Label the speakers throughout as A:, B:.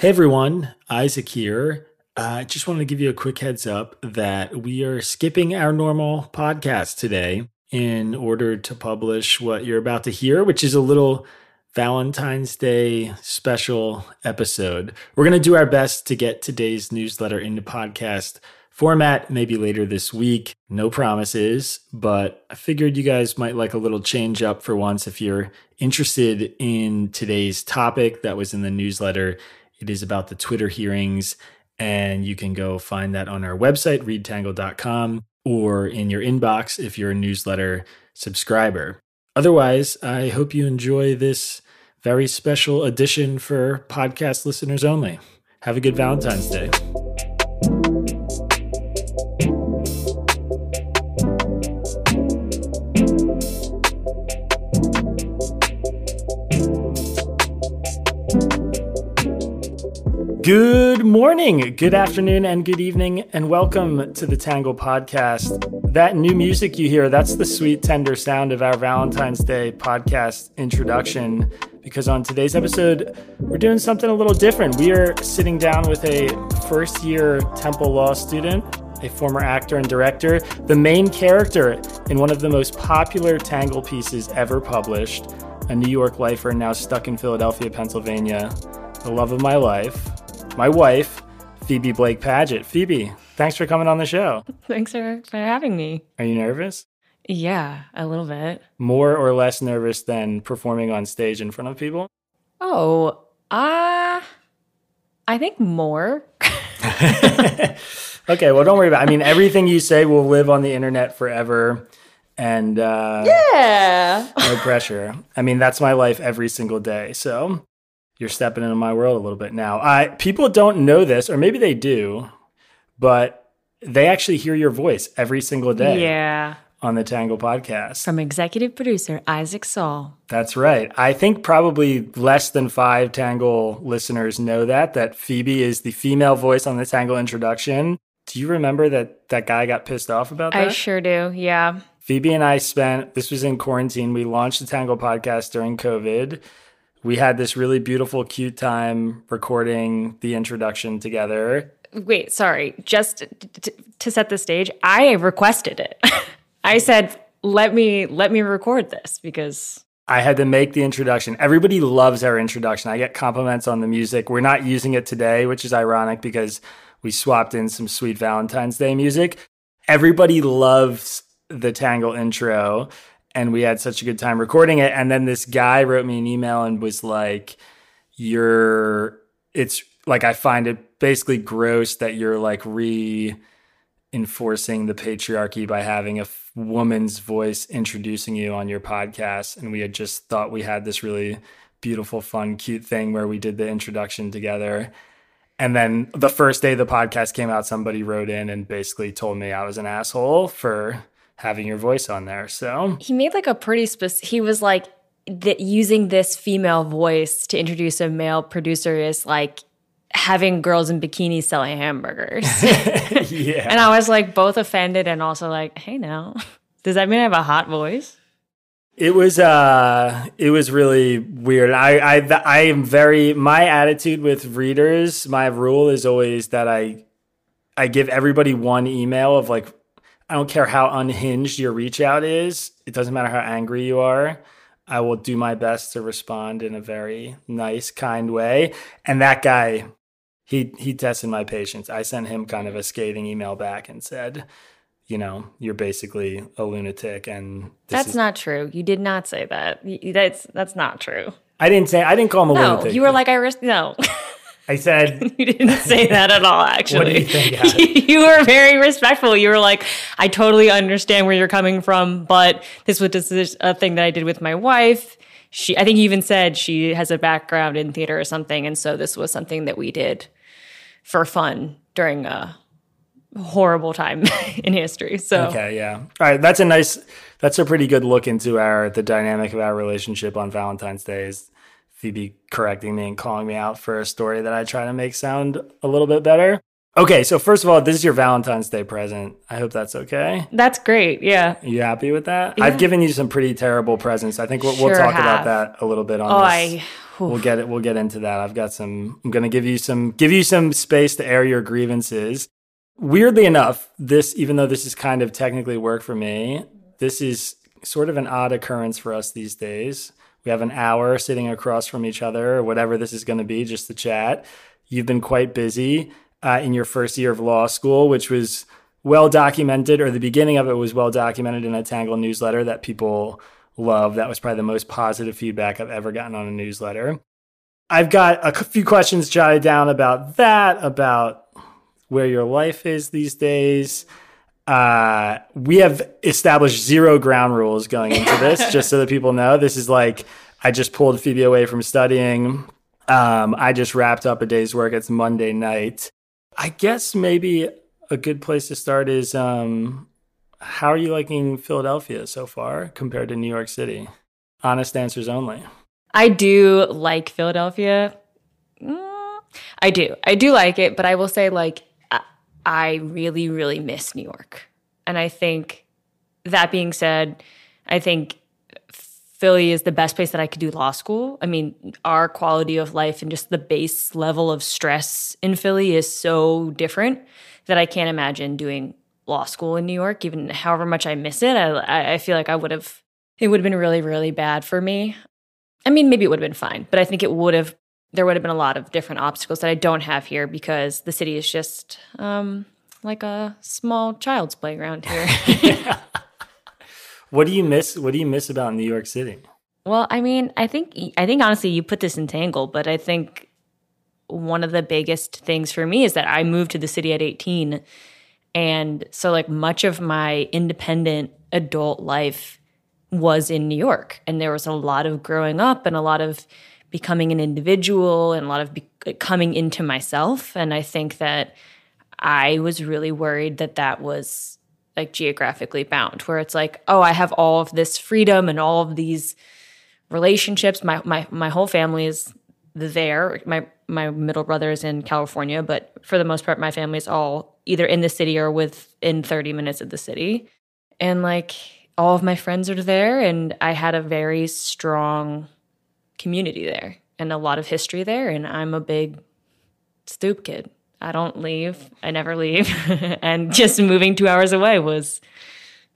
A: Hey everyone, Isaac here. I uh, just wanted to give you a quick heads up that we are skipping our normal podcast today in order to publish what you're about to hear, which is a little Valentine's Day special episode. We're going to do our best to get today's newsletter into podcast format maybe later this week. No promises, but I figured you guys might like a little change up for once if you're interested in today's topic that was in the newsletter. It is about the Twitter hearings, and you can go find that on our website, readtangle.com, or in your inbox if you're a newsletter subscriber. Otherwise, I hope you enjoy this very special edition for podcast listeners only. Have a good Valentine's Day. Good morning, good afternoon, and good evening, and welcome to the Tangle Podcast. That new music you hear, that's the sweet, tender sound of our Valentine's Day podcast introduction. Because on today's episode, we're doing something a little different. We are sitting down with a first year Temple Law student, a former actor and director, the main character in one of the most popular Tangle pieces ever published, a New York lifer now stuck in Philadelphia, Pennsylvania, the love of my life my wife, Phoebe Blake Paget. Phoebe, thanks for coming on the show.
B: Thanks for, for having me.
A: Are you nervous?
B: Yeah, a little bit.
A: More or less nervous than performing on stage in front of people?
B: Oh, uh, I think more.
A: okay, well, don't worry about it. I mean, everything you say will live on the internet forever. And uh,
B: yeah,
A: no pressure. I mean, that's my life every single day. So you're stepping into my world a little bit now. I people don't know this, or maybe they do, but they actually hear your voice every single day.
B: Yeah.
A: On the Tangle podcast.
B: From executive producer Isaac Saul.
A: That's right. I think probably less than five Tangle listeners know that, that Phoebe is the female voice on the Tangle introduction. Do you remember that that guy got pissed off about that?
B: I sure do. Yeah.
A: Phoebe and I spent, this was in quarantine. We launched the Tangle podcast during COVID we had this really beautiful, cute time recording the introduction together.
B: Wait, sorry. Just t- to set the stage, I requested it. I said, "Let me let me record this because
A: I had to make the introduction. Everybody loves our introduction. I get compliments on the music. We're not using it today, which is ironic because we swapped in some sweet Valentine's Day music. Everybody loves the Tangle intro and we had such a good time recording it. And then this guy wrote me an email and was like, You're, it's like, I find it basically gross that you're like reinforcing the patriarchy by having a f- woman's voice introducing you on your podcast. And we had just thought we had this really beautiful, fun, cute thing where we did the introduction together. And then the first day the podcast came out, somebody wrote in and basically told me I was an asshole for having your voice on there. So
B: he made like a pretty specific. He was like that using this female voice to introduce a male producer is like having girls in bikinis selling hamburgers.
A: yeah,
B: and I was like both offended and also like, hey, now does that mean I have a hot voice?
A: It was uh it was really weird. I I I am very my attitude with readers, my rule is always that I I give everybody one email of like I don't care how unhinged your reach out is. It doesn't matter how angry you are. I will do my best to respond in a very nice, kind way. And that guy, he he tested my patience. I sent him kind of a scathing email back and said, you know, you're basically a lunatic and
B: That's is- not true. You did not say that. That's that's not true.
A: I didn't say I didn't call him a
B: no,
A: lunatic.
B: You were like I risk no.
A: I said
B: you didn't say that at all. Actually,
A: what do you think?
B: you were very respectful. You were like, "I totally understand where you're coming from, but this was just a thing that I did with my wife." She, I think, you even said she has a background in theater or something, and so this was something that we did for fun during a horrible time in history. So
A: okay, yeah, all right. That's a nice. That's a pretty good look into our the dynamic of our relationship on Valentine's Day. Is Phoebe correcting me and calling me out for a story that I try to make sound a little bit better. Okay, so first of all, this is your Valentine's Day present. I hope that's okay.
B: That's great. Yeah.
A: Are you happy with that?
B: Yeah.
A: I've given you some pretty terrible presents. I think we'll, we'll
B: Sure
A: talk about that a little bit on
B: Oh,
A: this.
B: I.
A: We'll get it. We'll get into that. I've got some. I'm going to give you some. Give you some space to air your grievances. Weirdly enough, this even though this is kind of technically work for me, this is sort of an odd occurrence for us these days. We have an hour sitting across from each other, or whatever this is going to be, just to chat. You've been quite busy uh, in your first year of law school, which was well documented, or the beginning of it was well documented in a Tangle newsletter that people love. That was probably the most positive feedback I've ever gotten on a newsletter. I've got a few questions jotted down about that, about where your life is these days. Uh, we have established zero ground rules going into this, just so that people know. This is like I just pulled Phoebe away from studying. Um, I just wrapped up a day's work. It's Monday night. I guess maybe a good place to start is um, how are you liking Philadelphia so far compared to New York City? Honest answers only.
B: I do like Philadelphia. Mm, I do. I do like it, but I will say, like, I- really, really miss New York. And I think that being said, I think Philly is the best place that I could do law school. I mean, our quality of life and just the base level of stress in Philly is so different that I can't imagine doing law school in New York, even however much I miss it. I- I feel like I would have, it would have been really, really bad for me. I mean, maybe it would have been fine, but I think it would have, there would have been a lot of different obstacles that I don't have here because the city is just um, like a small child's playground here.
A: What do you miss? What do you miss about New York City?
B: Well, I mean, I think I think honestly you put this in Tangle, but I think one of the biggest things for me is that I moved to the city at 18 and so like much of my independent adult life was in New York and there was a lot of growing up and a lot of becoming an individual and a lot of be- coming into myself. And I think that I was really worried that that was like geographically bound where it's like oh I have all of this freedom and all of these relationships. My my my whole family is there. My my middle brother is in California but for the most part my family is all either in the city or within 30 minutes of the city. And like all of my friends are there and I had a very strong community there and a lot of history there and I'm a big stoop kid. I don't leave. I never leave. And just moving 2 hours away was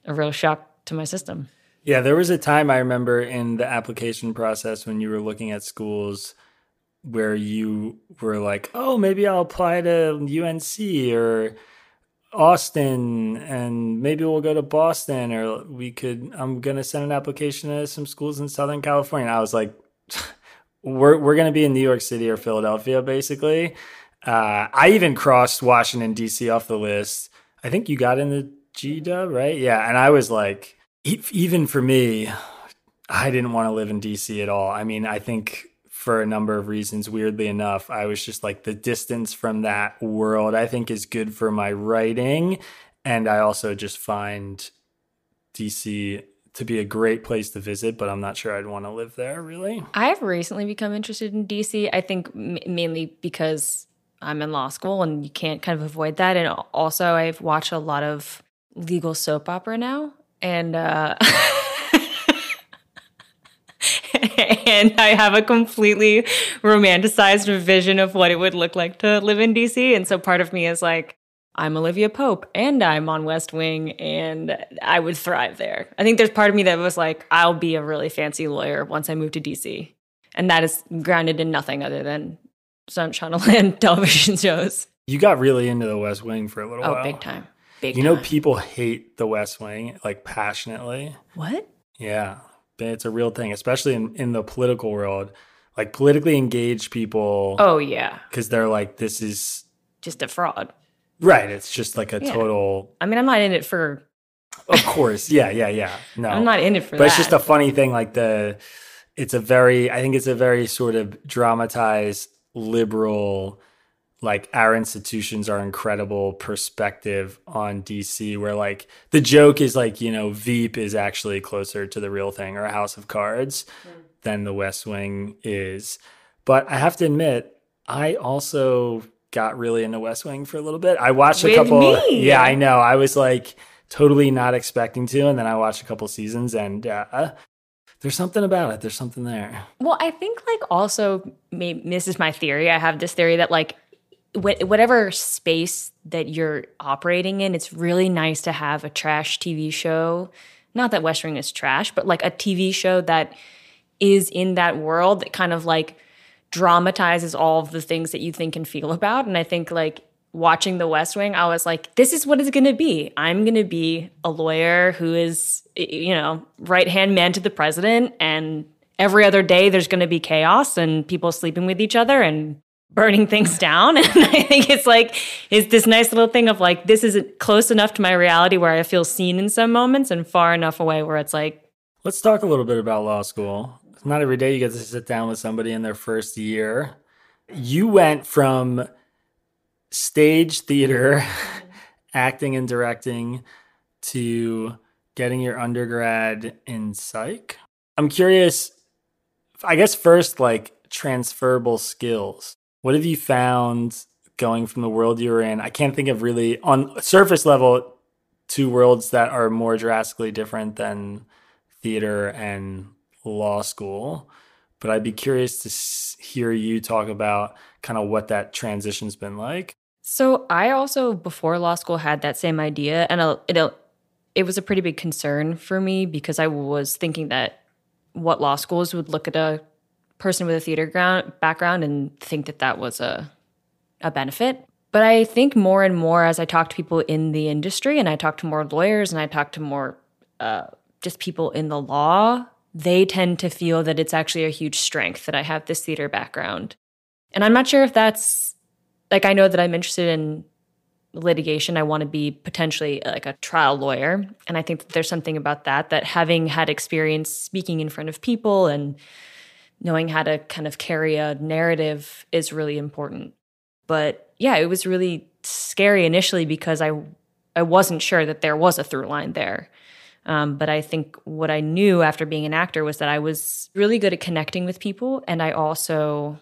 B: a real shock to my system.
A: Yeah, there was a time I remember in the application process when you were looking at schools where you were like, "Oh, maybe I'll apply to UNC or Austin and maybe we'll go to Boston or we could I'm going to send an application to some schools in Southern California." And I was like, we're we're going to be in New York City or Philadelphia basically. Uh, I even crossed Washington D.C. off the list. I think you got in the G Dub, right? Yeah, and I was like, even for me, I didn't want to live in DC at all. I mean, I think for a number of reasons, weirdly enough, I was just like the distance from that world, I think is good for my writing. And I also just find DC to be a great place to visit, but I'm not sure I'd want to live there really.
B: I've recently become interested in DC. I think m- mainly because I'm in law school and you can't kind of avoid that. And also, I've watched a lot of legal soap opera now, and uh, and I have a completely romanticized vision of what it would look like to live in DC. And so, part of me is like. I'm Olivia Pope and I'm on West Wing and I would thrive there. I think there's part of me that was like, I'll be a really fancy lawyer once I move to DC. And that is grounded in nothing other than Shondaland television shows.
A: You got really into the West Wing for a little
B: Oh,
A: while.
B: big time. Big
A: You know, people hate the West Wing like passionately.
B: what?
A: Yeah, it's a real thing, especially in, in the political world. Like politically engaged people,
B: Oh, yeah.
A: because they're like, this is
B: Just a fraud.
A: Right. It's just like a
B: Yeah.
A: total.
B: I mean, I'm not in it for,
A: Of course, yeah, yeah, yeah. No,
B: I'm not in it for
A: but
B: that.
A: it's just a funny thing. Like the, it's a very. I think it's a very sort of dramatized liberal. Like our institutions are incredible perspective on DC, where like the joke is like you know Veep is actually closer to the real thing or House of Cards hmm. than the West Wing is. But I have to admit, I also got really into West Wing for a little bit. I watched
B: With
A: a couple.
B: me.
A: Yeah, I know. I was like totally not expecting to, and then I watched a couple seasons, and uh, there's something about it. There's something there.
B: Well, I think like also maybe this is my theory. I have this theory that like wh- whatever space that you're operating in, it's really nice to have a trash TV show. Not that West Wing is trash, but like a TV show that is in that world that kind of like dramatizes all of the things that you think and feel about. And I think like watching The West Wing, I was like, this is what it's going to be. I'm going to be a lawyer who is, you know, right hand man to the president. And every other day there's going to be chaos and people sleeping with each other and burning things down. And I think it's like, it's this nice little thing of like, this is close enough to my reality where I feel seen in some moments and far enough away where it's like,
A: Let's talk a little bit about law school. Not every day you get to sit down with somebody in their first year. You went from stage theater, acting and directing, to getting your undergrad in psych. I'm curious, I guess, first, like transferable skills. What have you found going from the world you were in? I can't think of really, on surface level, two worlds that are more drastically different than theater and law school. But I'd be curious to hear you talk about kind of what that transition's been like.
B: So I also before law school had that same idea, and it it was a pretty big concern for me because I was thinking that what law schools would look at a person with a theater ground background and think that that was a a benefit. But I think more and more as I talk to people in the industry, and I talk to more lawyers, and I talk to more uh, just people in the law, they tend to feel that it's actually a huge strength that I have this theater background. And I'm not sure if that's like I know that I'm interested in litigation. I want to be potentially like a trial lawyer. And I think that there's something about that, that having had experience speaking in front of people and knowing how to kind of carry a narrative is really important. But yeah, it was really scary initially because I I wasn't sure that there was a through line there. Um, but I think what I knew after being an actor was that I was really good at connecting with people, and I also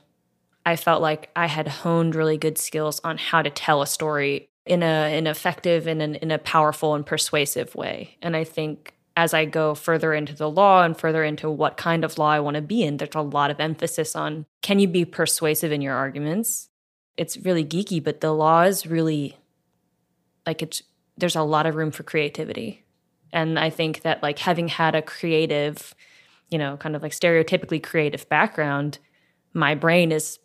B: I felt like I had honed really good skills on how to tell a story in a an effective and an, in a powerful and persuasive way. And I think as I go further into the law and further into what kind of law I want to be in, there's a lot of emphasis on can you be persuasive in your arguments? It's really geeky, but the law is really like it's there's a lot of room for creativity. And I think that like having had a creative, you know, kind of like stereotypically creative background, my brain is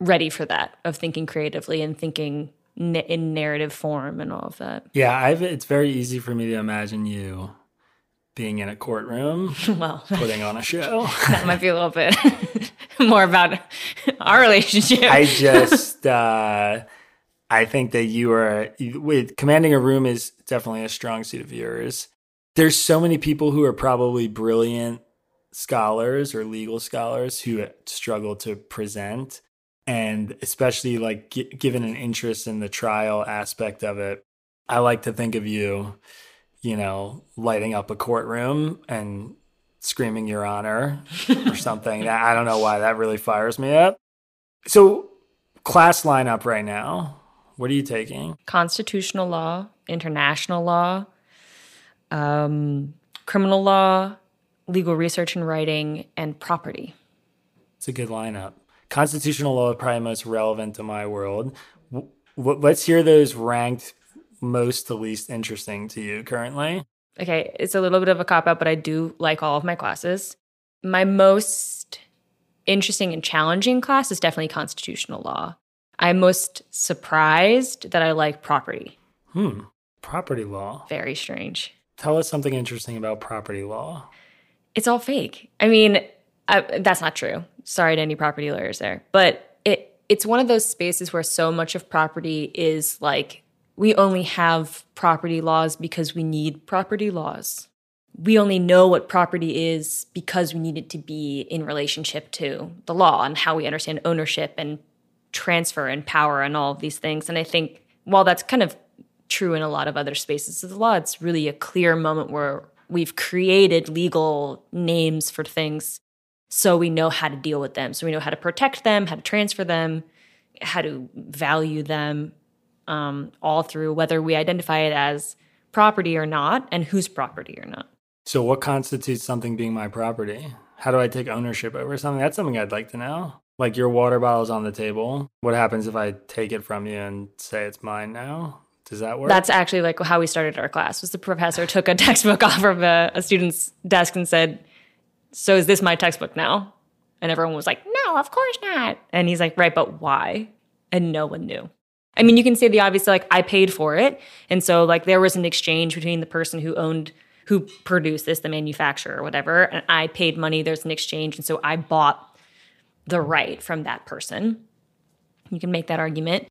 B: ready for that of thinking creatively and thinking n- in narrative form and all of that.
A: Yeah, I've, it's very easy for me to imagine you being in a courtroom,
B: well,
A: putting on a show.
B: that might be a little bit more about our relationship.
A: I just, uh, I think that you are with commanding a room is definitely a strong suit of yours. There's so many people who are probably brilliant scholars or legal scholars who struggle to present. And especially like g- given an interest in the trial aspect of it i like to think of you you know lighting up a courtroom and screaming your honor or something. I don't know why that really fires me up. So class lineup right now what are you taking?
B: Constitutional law, international law, um, criminal law, legal research and writing, and property.
A: it's a good lineup constitutional law is probably most relevant to my world w- let's hear those ranked most to least interesting to you currently
B: okay, it's a little bit of a cop out, but I do like all of my classes. My most interesting and challenging class is definitely constitutional law. I'm most surprised that I like property.
A: hmm property law
B: Very strange.
A: Tell us something interesting about property law
B: It's all fake. I mean, I, that's not true. Sorry to any property lawyers there, but it it's one of those spaces where so much of property is like we only have property laws because we need property laws. We only know what property is because we need it to be in relationship to the law and how we understand ownership and transfer and power and all of these things. And I think while that's kind of true in a lot of other spaces of the law, it's really a clear moment where we've created legal names for things so we know how to deal with them. So we know how to protect them, how to transfer them, how to value them, um, all through whether we identify it as property or not, and whose property or not.
A: So, what constitutes something being my property? How do I take ownership over something? That's something I'd like to know. Like your water bottle's on the table. What happens if I take it from you and say it's mine now? Does that work?
B: That's actually like how we started our class. Was the professor took a textbook off of a, a student's desk and said, "So is this my textbook now?" And everyone was like, "No, of course not." And he's like, "Right, but why?" And no one knew. I mean, you can say the obvious, like I paid for it, and so like there was an exchange between the person who owned, who produced this, the manufacturer or whatever, and I paid money. There's an exchange, and so I bought the right from that person. You can make that argument,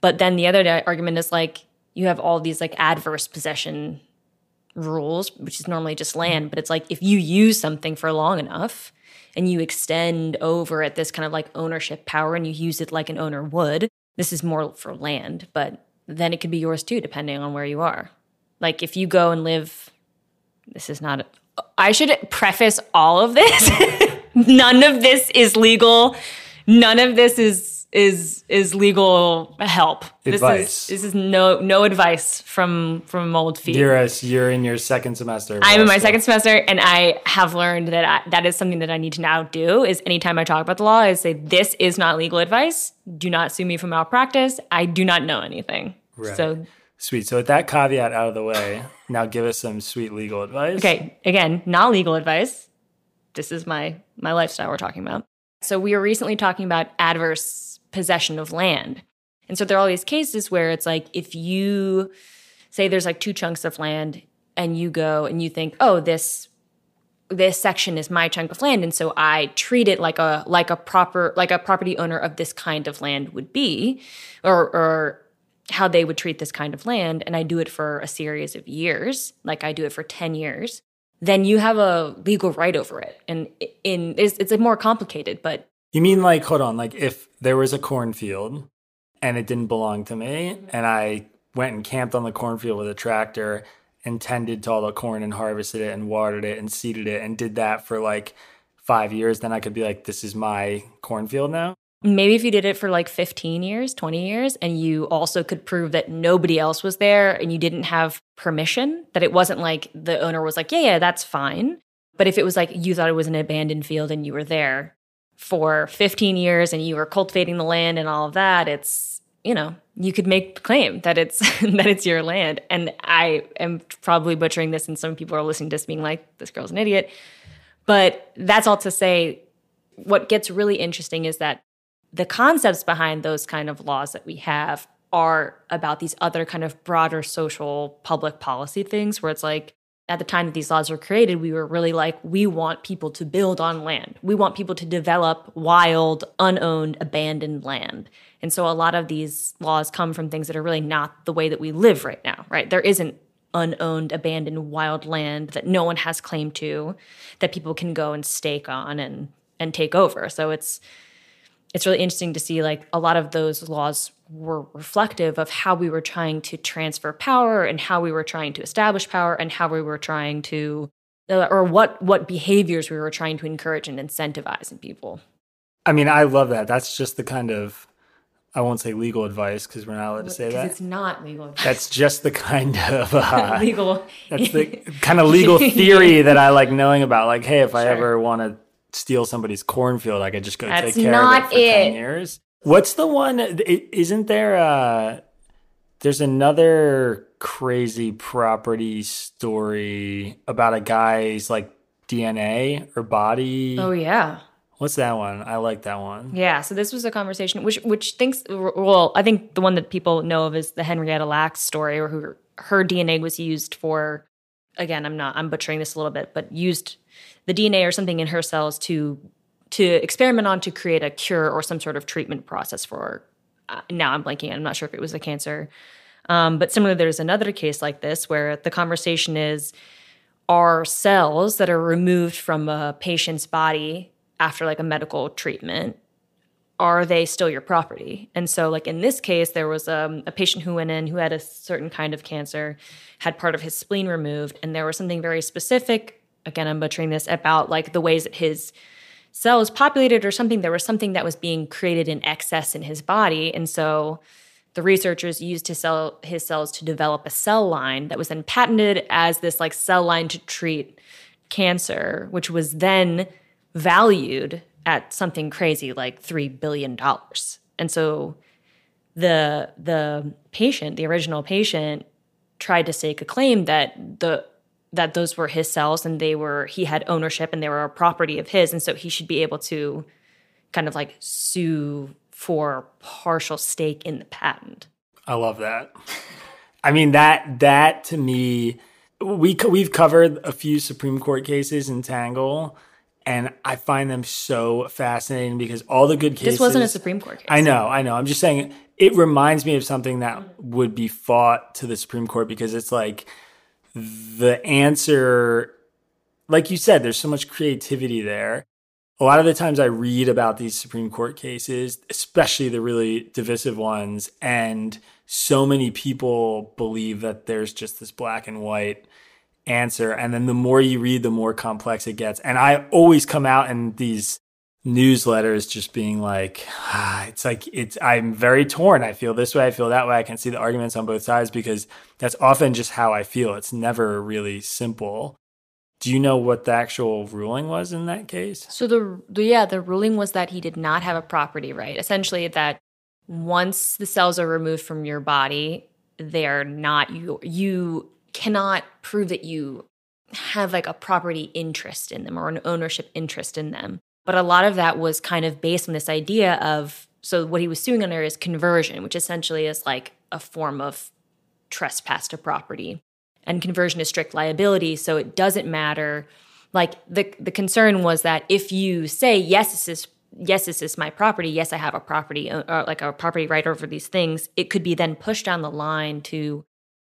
B: but then the other argument is like you have all these like adverse possession rules, which is normally just land, but it's like if you use something for long enough and you extend over at this kind of like ownership power and you use it like an owner would, this is more for land, but then it could be yours too, depending on where you are. Like if you go and live, this is not, a, I should preface all of this. None of this is legal. None of this is is is legal help.
A: Advice.
B: This is this is no no advice from from old feet.
A: You're you're in your second semester.
B: I'm in my second semester, and I have learned that I, that is something that I need to now do. Is anytime I talk about the law, I say this is not legal advice. Do not sue me for malpractice. I do not know anything.
A: Right.
B: So
A: Sweet. So with that caveat out of the way, now give us some sweet legal advice.
B: okay, again, not legal advice. This is my my lifestyle we're talking about. So we were recently talking about adverse possession of land. And so there are all these cases where it's like if you say there's like two chunks of land and you go and you think, "Oh, this this section is my chunk of land and so I treat it like a like a proper like a property owner of this kind of land would be or or how they would treat this kind of land and I do it for a series of years, like I do it for 10 years, then you have a legal right over it. And in it's, it's more complicated, but
A: You mean like hold on, like if there was a cornfield and it didn't belong to me and I went and camped on the cornfield with a tractor and tended to all the corn and harvested it and watered it and seeded it and did that for like 5 years, then I could be like this is my cornfield now.
B: Maybe if you did it for like 15 years, 20 years, and you also could prove that nobody else was there and you didn't have permission, that it wasn't like the owner was like, yeah, yeah, that's fine. But if it was like you thought it was an abandoned field and you were there for 15 years and you were cultivating the land and all of that, it's, you know, you could make claim that it's that it's your land. And I am probably butchering this and some people are listening to this being like, this girl's an idiot. But that's all to say what gets really interesting is that the concepts behind those kind of laws that we have are about these other kind of broader social public policy things where it's like at the time that these laws were created we were really like we want people to build on land. We want people to develop wild unowned abandoned land. And so a lot of these laws come from things that are really not the way that we live right now right? There isn't unowned abandoned wild land that no one has claim to that people can go and stake on and and take over. So it's it's really interesting to see like a lot of those laws were reflective of how we were trying to transfer power and how we were trying to establish power and how we were trying to uh, or what what behaviors we were trying to encourage and incentivize in people
A: I mean, I love that. That's just the kind of I won't say legal advice because we're not allowed to say that.
B: it's not legal advice.
A: That's just the kind of uh,
B: legal
A: That's the kind of legal theory that I like knowing about. Like, hey, if I ever want to steal somebody's cornfield, I could just go
B: That's
A: take care
B: not
A: of it for ten years. What's the one? Isn't there? Uh, there's another crazy property story about a guy's like DNA or body.
B: oh yeah
A: What's that one? I like that one.
B: Yeah, so this was a conversation which which thinks well, I think the one that people know of is the Henrietta Lacks story, or her her DNA was used for. Again, I'm not I'm butchering this a little bit, but used the DNA or something in her cells to to experiment on to create a cure or some sort of treatment process for. Uh, now I'm blanking. I'm not sure if it was a cancer, um, but similarly, there's another case like this where the conversation is are cells that are removed from a patient's body after like a medical treatment are they still your property and so like in this case there was um, a patient who went in who had a certain kind of cancer had part of his spleen removed and there was something very specific again i'm butchering this about like the ways that his cells populated or something. There was something that was being created in excess in his body. And so the researchers used his, cell, his cells to develop a cell line that was then patented as this like cell line to treat cancer, which was then valued at something crazy like $3 billion. And so the the patient, the original patient, tried to stake a claim that the that those were his cells and they were he had ownership and they were a property of his and so he should be able to kind of like sue for partial stake in the patent.
A: I love that. I mean that that to me we we've covered a few Supreme Court cases in Tangle and I find them so fascinating because all the good cases
B: This wasn't a Supreme Court case.
A: I know, I know. I'm just saying it reminds me of something that would be fought to the Supreme Court because it's like the answer, like you said, there's so much creativity there. A lot of the times I read about these Supreme Court cases, especially the really divisive ones, and so many people believe that there's just this black and white answer. And then the more you read, the more complex it gets. And I always come out in these newsletters just being like ah, it's like it's i'm very torn. I feel this way i feel that way. I can see the arguments on both sides because that's often just how i feel. It's never really simple. Do you know what the actual ruling was in that case?
B: So the, the yeah the ruling was that he did not have a property right. Essentially that once the cells are removed from your body they're not you you cannot prove that you have like a property interest in them or an ownership interest in them but a lot of that was kind of based on this idea of so what he was suing under is conversion, which essentially is like a form of trespass to property. And conversion is strict liability, so it doesn't matter. Like the the concern was that if you say yes, this is yes, this is my property. Yes, I have a property, or uh, uh, like a property right over these things. It could be then pushed down the line to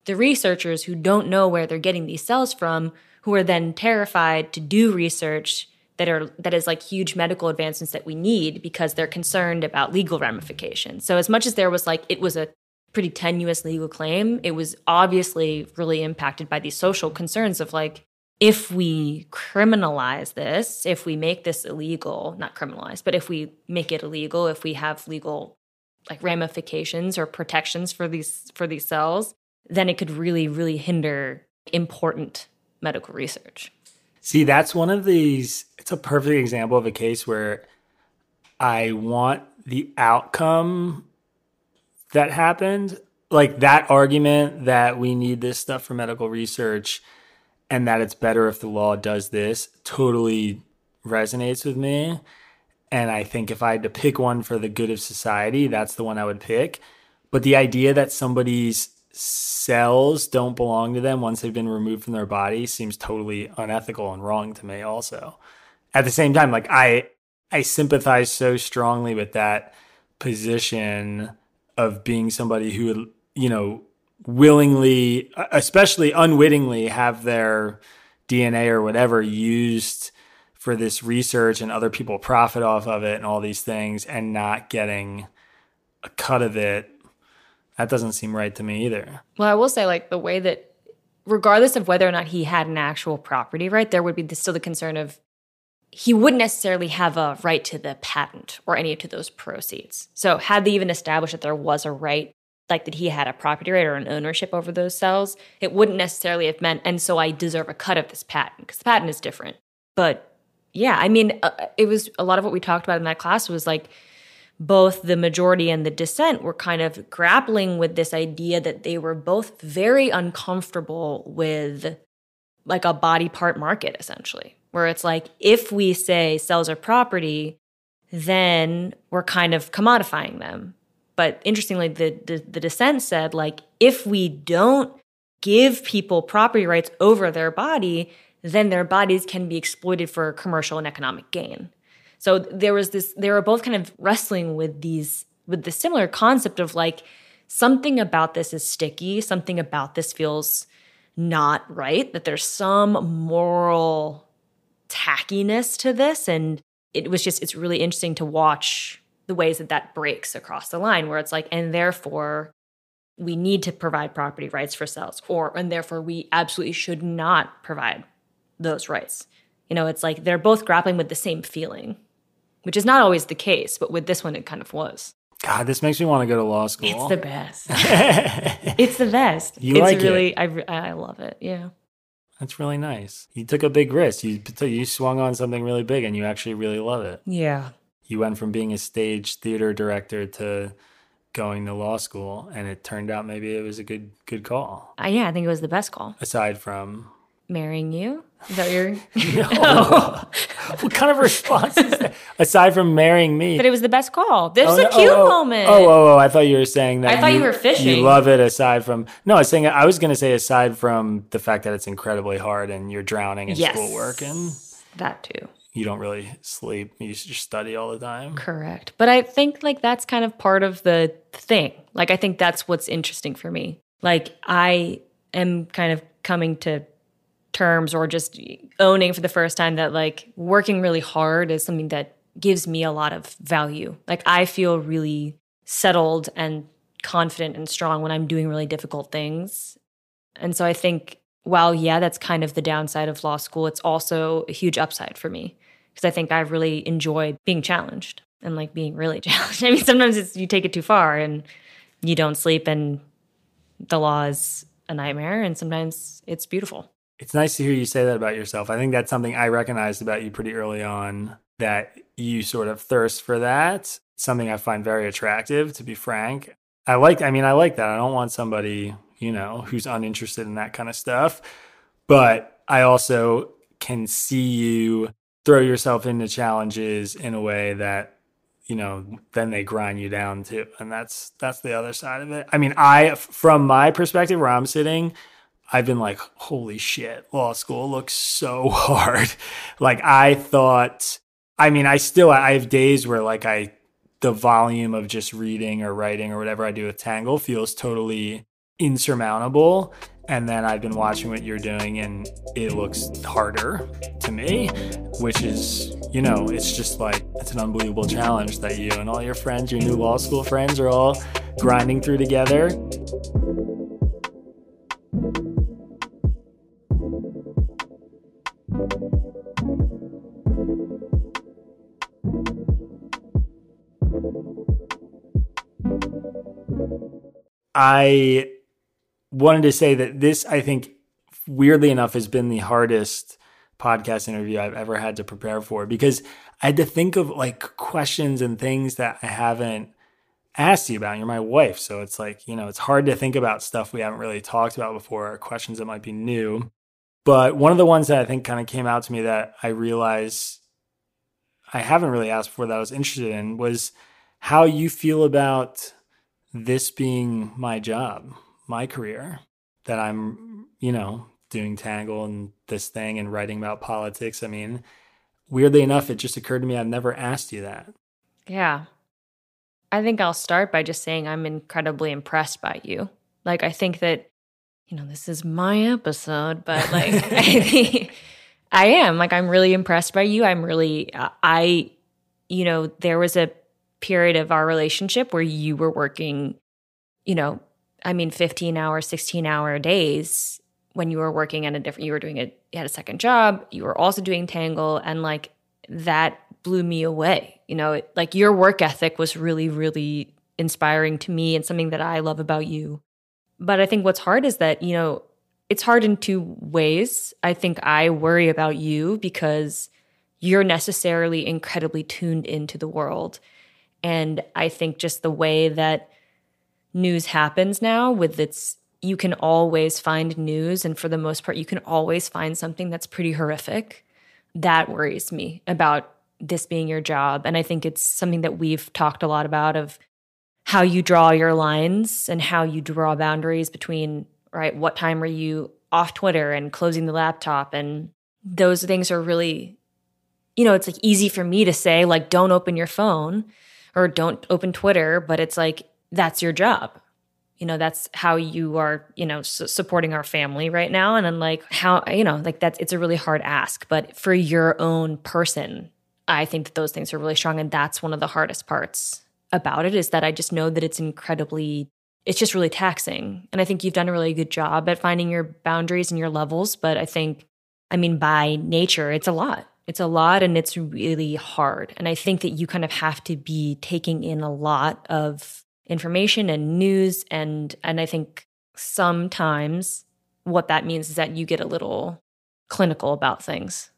B: the researchers who don't know where they're getting these cells from, who are then terrified to do research that are that is like huge medical advancements that we need because they're concerned about legal ramifications. So as much as there was like it was a pretty tenuous legal claim, it was obviously really impacted by these social concerns of like if we criminalize this, if we make this illegal, not criminalize, but if we make it illegal, if we have legal like ramifications or protections for these for these cells, then it could really really hinder important medical research.
A: See, that's one of these, it's a perfect example of a case where I want the outcome that happened. Like that argument that we need this stuff for medical research and that it's better if the law does this totally resonates with me. And I think if I had to pick one for the good of society, that's the one I would pick. But the idea that somebody's cells don't belong to them once they've been removed from their body seems totally unethical and wrong to me also. At the same time like i i sympathize so strongly with that position of being somebody who would you know willingly especially unwittingly have their dna or whatever used for this research and other people profit off of it and all these things and not getting a cut of it that doesn't seem right to me either.
B: Well, I will say, like, the way that, regardless of whether or not he had an actual property right, there would be the, still the concern of he wouldn't necessarily have a right to the patent or any of those proceeds. So, had they even established that there was a right, like that he had a property right or an ownership over those cells, it wouldn't necessarily have meant, and so I deserve a cut of this patent because the patent is different. But yeah, I mean, uh, it was a lot of what we talked about in that class was like, both the majority and the dissent were kind of grappling with this idea that they were both very uncomfortable with like a body part market essentially where it's like if we say cells are property then we're kind of commodifying them. But interestingly the, the, the dissent said like if we don't give people property rights over their body then their bodies can be exploited for commercial and economic gain so there was this, they were both kind of wrestling with these, with the similar concept of like, something about this is sticky, something about this feels not right, that there's some moral tackiness to this. And it was just, it's really interesting to watch the ways that that breaks across the line, where it's like, and therefore, we need to provide property rights for cells, or, and therefore, we absolutely should not provide those rights. You know, it's like they're both grappling with the same feeling. Which is not always the case, but with this one, it kind of was.
A: God, this makes me want to go to law school.
B: It's the best. it's the best.
A: You
B: it's
A: like
B: really,
A: it?
B: I, I love it. Yeah.
A: That's really nice. You took a big risk. You you swung on something really big, and you actually really love it.
B: Yeah.
A: You went from being a stage theater director to going to law school, and it turned out maybe it was a good good call.
B: Uh, yeah, I think it was the best call.
A: Aside from
B: Marrying you? Is that your. no.
A: what kind of response is that? Aside from marrying me,
B: But it was the best call. This
A: Oh,
B: a cute
A: oh, oh.
B: moment.
A: Oh, oh, oh! I thought you were saying that.
B: I thought you were fishing.
A: You love it aside from. No, I was saying I was going to say aside from the fact that it's incredibly hard and you're drowning in
B: Yes.
A: schoolwork and
B: That too.
A: you don't really sleep. You just study all the time.
B: Correct. But I think like that's kind of part of the thing. Like I think that's what's interesting for me. Like I am kind of coming to terms or just owning for the first time that like working really hard is something that gives me a lot of value. Like I feel really settled and confident and strong when I'm doing really difficult things. And so I think while yeah, that's kind of the downside of law school, it's also a huge upside for me because I think I've really enjoyed being challenged and like being really challenged. I mean, sometimes it's you take it too far and you don't sleep and the law is a nightmare and sometimes it's beautiful.
A: It's nice to hear you say that about yourself. I think that's something I recognized about you pretty early on that you sort of thirst for that. Something I find very attractive, to be frank. I like, I mean, I like that. I don't want somebody, you know, who's uninterested in that kind of stuff. But I also can see you throw yourself into challenges in a way that, you know, then they grind you down too. And that's, that's the other side of it. I mean, I, from my perspective where I'm sitting, I've been like, holy shit, law school looks so hard. Like I thought, I mean, I still, I have days where like I, the volume of just reading or writing or whatever I do with Tangle feels totally insurmountable. And then I've been watching what you're doing and it looks harder to me, which is, you know, it's just like, it's an unbelievable challenge that you and all your friends, your new law school friends are all grinding through together. I wanted to say that this, I think, weirdly enough, has been the hardest podcast interview I've ever had to prepare for because I had to think of like questions and things that I haven't asked you about. You're my wife. So it's like, you know, it's hard to think about stuff we haven't really talked about before, or questions that might be new. But one of the ones that I think kind of came out to me that I realized I haven't really asked before that I was interested in was how you feel about this being my job, my career, that I'm, you know, doing Tangle and this thing and writing about politics. I mean, weirdly enough, it just occurred to me I've never asked you that.
B: Yeah. I think I'll start by just saying I'm incredibly impressed by you. Like, I think that, you know, this is my episode, but like, I am. Like, I'm really impressed by you. I'm really, uh, I, you know, there was a period of our relationship where you were working, you know, I mean, 15 hour, 16 hour days when you were working at a different, you were doing it, you had a second job, you were also doing Tangle, and like that blew me away. You know, it, like your work ethic was really, really inspiring to me and something that I love about you. But I think what's hard is that, you know, it's hard in two ways. I think I worry about you because you're necessarily incredibly tuned into the world. And I think just the way that news happens now with its you can always find news and for the most part you can always find something that's pretty horrific that worries me about this being your job and i think it's something that we've talked a lot about of how you draw your lines and how you draw boundaries between right what time are you off twitter and closing the laptop. And those things are really you know it's like easy for me to say like don't open your phone or don't open twitter but it's like that's your job. You know that's how you are you know su- supporting our family right now. And then like how you know like that's it's a really hard ask. But for your own person i think that those things are really strong and that's one of the hardest parts about it is that i just know that it's incredibly it's just really taxing and i think you've done a really good job at finding your boundaries and your levels but i think i mean by nature it's a lot It's a lot and it's really hard. And I think that you kind of have to be taking in a lot of information and news and and I think sometimes what that means is that you get a little clinical about things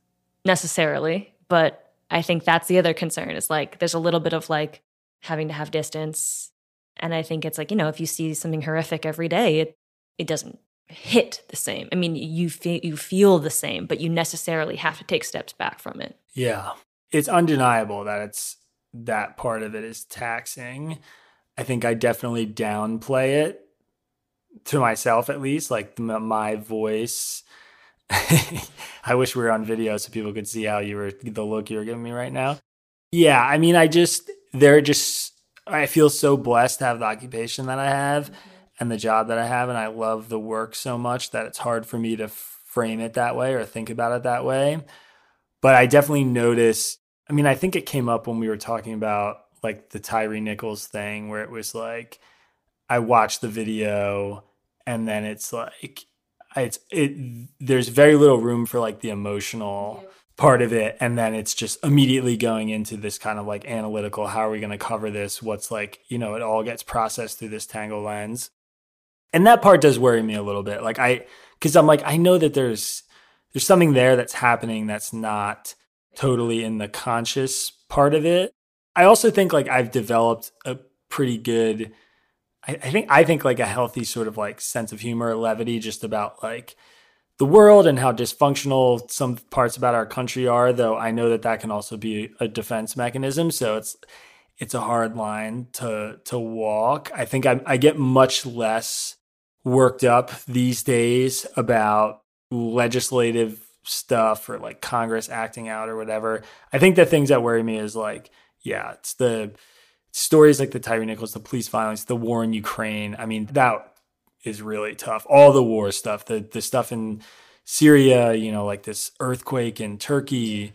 B: necessarily, but I think that's the other concern is like there's a little bit of like having to have distance and I think it's like, you know, if you see something horrific every day, it it doesn't hit the same. I mean, you feel you feel the same, but you necessarily have to take steps back from it.
A: Yeah. It's undeniable that it's that part of it is taxing. I think I definitely downplay it to myself at least, like my voice. I wish we were on video so people could see how you were the look you were giving me right now. Yeah, I mean, I just they're just I feel so blessed to have the occupation that I have. Mm-hmm and the job that I have, and I love the work so much that it's hard for me to frame it that way or think about it that way. But I definitely notice. I mean, I think it came up when we were talking about like the Tyre Nichols thing, where it was like, I watched the video, and then it's like, it's it. There's very little room for like the emotional. Yeah part of it and then it's just immediately going into this kind of like analytical how are we going to cover this? What's like you know it all gets processed through this tangle lens. And that part does worry me a little bit. Like i because i'm like i know that there's there's something there that's happening that's not totally in the conscious part of it. I also think like i've developed a pretty good I, I think i think like a healthy sort of like sense of humor levity just about like the world and how dysfunctional some parts about our country are though i know that that can also be a defense mechanism so it's it's a hard line to to walk i think i, I get much less worked up these days about legislative stuff or like Congress acting out or whatever. I think the things that worry me is like, yeah, it's the stories like the Tyre Nichols, the police violence, the war in Ukraine. I mean, that is really tough. All the war stuff, the the stuff in Syria, you know, like this earthquake in Turkey.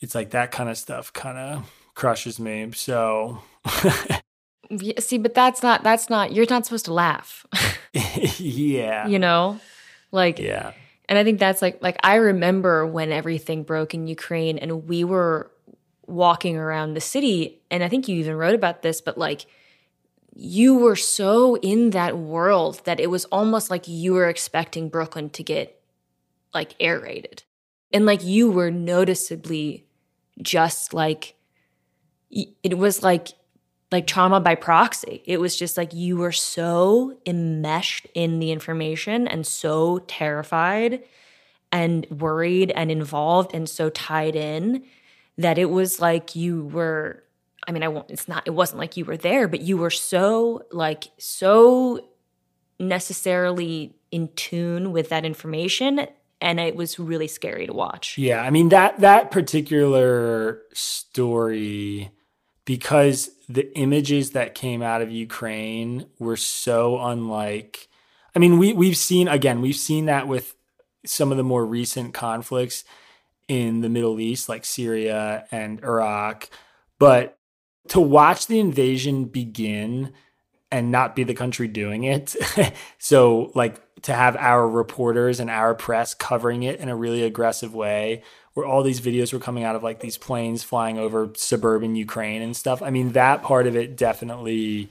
A: It's like that kind of stuff kind of crushes me. So
B: See, but that's not that's not you're not supposed to laugh.
A: yeah.
B: You know? Like
A: Yeah.
B: And I think that's like like I remember when everything broke in Ukraine and we were walking around the city and I think you even wrote about this but like you were so in that world that it was almost like you were expecting Brooklyn to get like air raided. And like you were noticeably just like it was like like trauma by proxy. It was just like you were so enmeshed in the information and so terrified and worried and involved and so tied in that it was like you were I mean I won't it's not it wasn't like you were there but you were so like so necessarily in tune with that information and it was really scary to watch.
A: Yeah, I mean that that particular story because the images that came out of Ukraine were so unlike. I mean, we we've seen again, we've seen that with some of the more recent conflicts in the Middle East, like Syria and Iraq, but to watch the invasion begin and not be the country doing it. so, like, to have our reporters and our press covering it in a really aggressive way where all these videos were coming out of like these planes flying over suburban Ukraine and stuff. I mean, that part of it definitely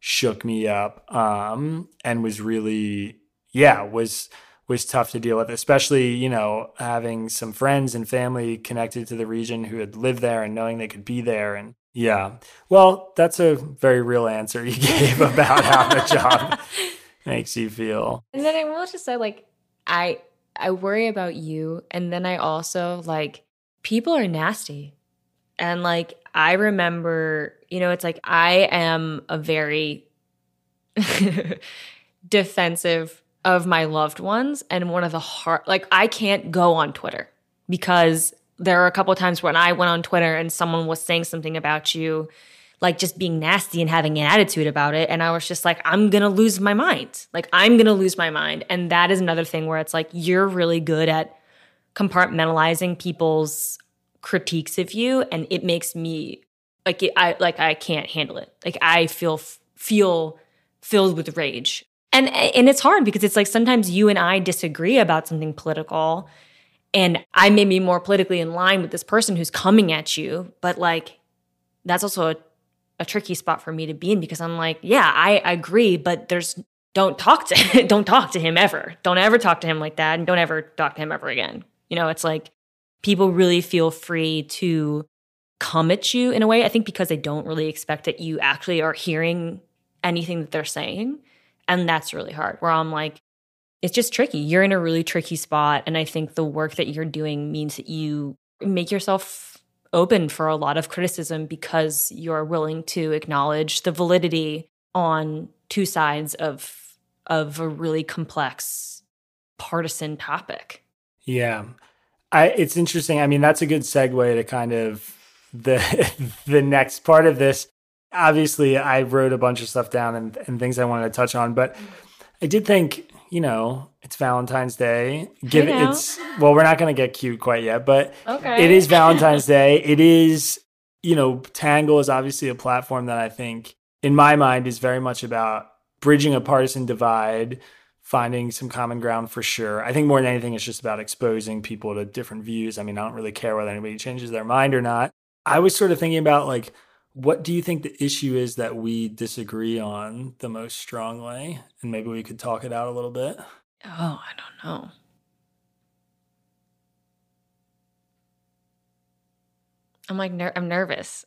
A: shook me up um, and was really, yeah, was was tough to deal with, especially you know having some friends and family connected to the region who had lived there and knowing they could be there and yeah. Well, that's a very real answer you gave about how the job makes you feel.
B: And then I will just say, like, I I worry about you. And then I also like people are nasty. And like I remember, you know, it's like I am a very defensive of my loved ones. And one of the hard, like, I can't go on Twitter because there are a couple of times when I went on Twitter and someone was saying something about you like just being nasty and having an attitude about it. And I was just like, I'm gonna lose my mind. Like, I'm gonna lose my mind. And that is another thing where it's like, you're really good at compartmentalizing people's critiques of you. And it makes me like, it, I, like, I can't handle it. Like, I feel, feel filled with rage. And, and it's hard because it's like sometimes you and I disagree about something political And I may be more politically in line with this person who's coming at you, but like that's also a, a tricky spot for me to be in because I'm like, yeah, I agree, but there's don't talk to don't talk to him ever. Don't ever talk to him like that and don't ever talk to him ever again. You know, it's like people really feel free to come at you in a way. I think because they don't really expect that you actually are hearing anything that they're saying. And that's really hard. Where I'm like, it's just tricky. You're in a really tricky spot. And I think the work that you're doing means that you make yourself open for a lot of criticism because you're willing to acknowledge the validity on two sides of of a really complex partisan topic.
A: Yeah. I it's interesting. I mean, that's a good segue to kind of the the next part of this. Obviously, I wrote a bunch of stuff down and, and things I wanted to touch on, but mm-hmm. I did think, you know, it's Valentine's Day.
B: Give
A: it's well, we're not going to get cute quite yet, but
B: okay.
A: it is Valentine's Day. It is, you know, Tangle is obviously a platform that I think, in my mind, is very much about bridging a partisan divide, finding some common ground for sure. I think more than anything, it's just about exposing people to different views. I mean, I don't really care whether anybody changes their mind or not. I was sort of thinking about like, what do you think the issue is that we disagree on the most strongly? And maybe we could talk it out a little bit.
B: Oh, I don't know. I'm like, ner- I'm nervous.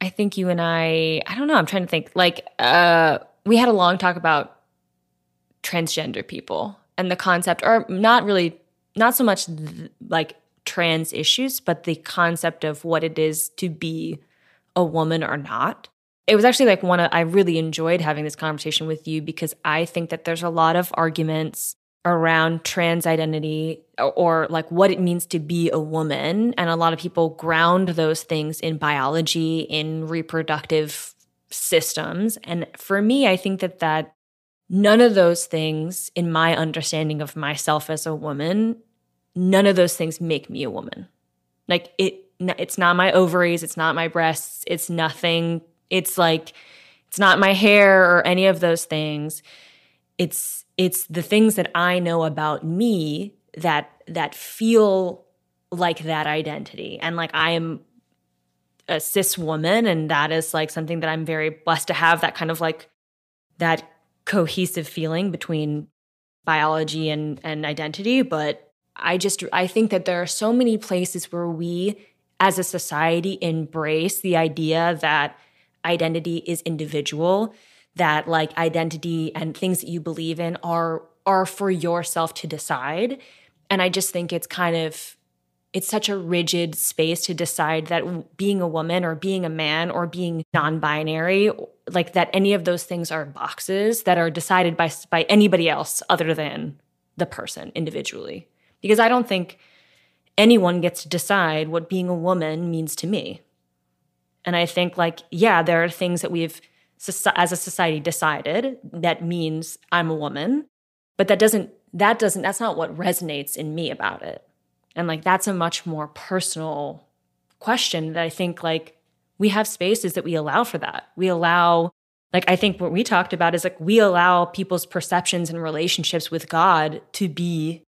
B: I think you and I, I don't know, I'm trying to think. Like, uh, we had a long talk about transgender people and the concept, or not really, not so much th- like trans issues, but the concept of what it is to be a woman or not. It was actually like one of, I really enjoyed having this conversation with you because I think that there's a lot of arguments around trans identity or, or, like what it means to be a woman. And a lot of people ground those things in biology, in reproductive systems. And for me, I think that that none of those things in my understanding of myself as a woman none of those things make me a woman. Like it it's not my ovaries, it's not my breasts, it's nothing. It's like it's not my hair or any of those things. It's it's the things that I know about me that that feel like that identity. And like I am a cis woman and that is like something that I'm very blessed to have that kind of like that cohesive feeling between biology and and identity, but I just I think that there are so many places where we as a society embrace the idea that identity is individual, that like identity and things that you believe in are are for yourself to decide. And I just think it's kind of it's such a rigid space to decide that being a woman or being a man or being non-binary like that any of those things are boxes that are decided by by anybody else other than the person individually because I don't think anyone gets to decide what being a woman means to me. And I think, like, yeah, there are things that we've, as a society, decided that means I'm a woman, but that doesn't, that doesn't, that's not what resonates in me about it. And like, that's a much more personal question that I think, like, we have spaces that we allow for that. We allow, like, I think what we talked about is like, we allow people's perceptions and relationships with God to be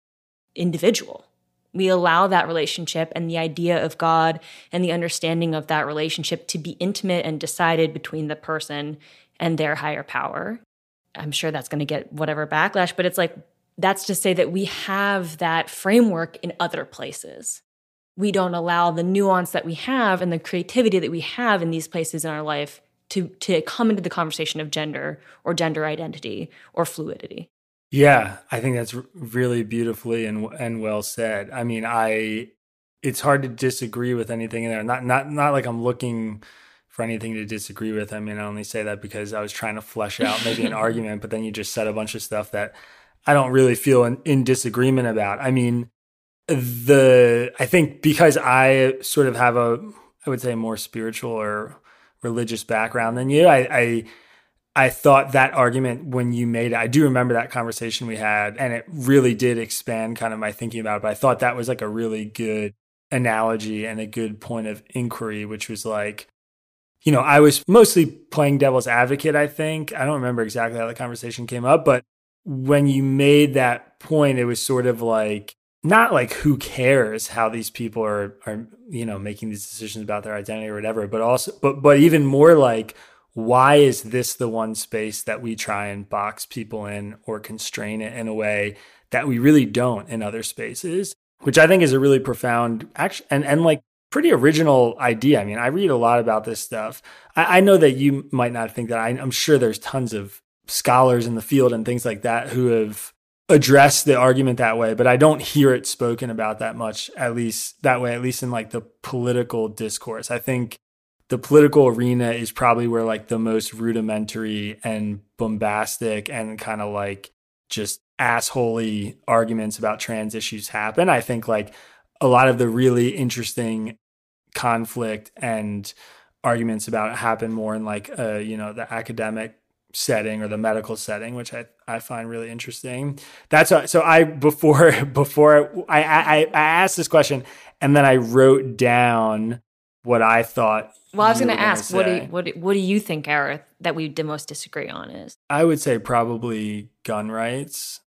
B: individual. We allow that relationship and the idea of God and the understanding of that relationship to be intimate and decided between the person and their higher power. I'm sure that's going to get whatever backlash, but it's like that's to say that we have that framework in other places. We don't allow the nuance that we have and the creativity that we have in these places in our life to, to come into the conversation of gender or gender identity or fluidity.
A: Yeah, I think that's really beautifully and and well said. I mean, I it's hard to disagree with anything in there. Not not not like I'm looking for anything to disagree with. I mean, I only say that because I was trying to flesh out maybe an argument, but then you just said a bunch of stuff that I don't really feel in, in disagreement about. I mean, the I think because I sort of have a I would say more spiritual or religious background than you, I, I I thought that argument when you made it, I do remember that conversation we had, and it really did expand kind of my thinking about it. But I thought that was like a really good analogy and a good point of inquiry, which was like, you know, I was mostly playing devil's advocate, I think. I don't remember exactly how the conversation came up, but when you made that point, it was sort of like, not like who cares how these people are are you know making these decisions about their identity or whatever but also but but even more like why is this the one space that we try and box people in or constrain it in a way that we really don't in other spaces which i think is a really profound action and and like pretty original idea. I mean i read a lot about this stuff. I, I know that you might not think that. I, i'm sure there's tons of scholars in the field and things like that who have addressed the argument that way, but I don't hear it spoken about that much, at least that way, at least in like the political discourse. I think the political arena is probably where like the most rudimentary and bombastic and kind of like just assholey arguments about trans issues happen. I think like a lot of the really interesting conflict and arguments about it happen more in like uh you know the academic setting or the medical setting, which I, I find really interesting. That's a, so I before before I, I I asked this question and then I wrote down what I thought.
B: Well, I was going to ask, what do you, what do, what do you think, Gareth, that we the most disagree on is?
A: I would say probably gun rights,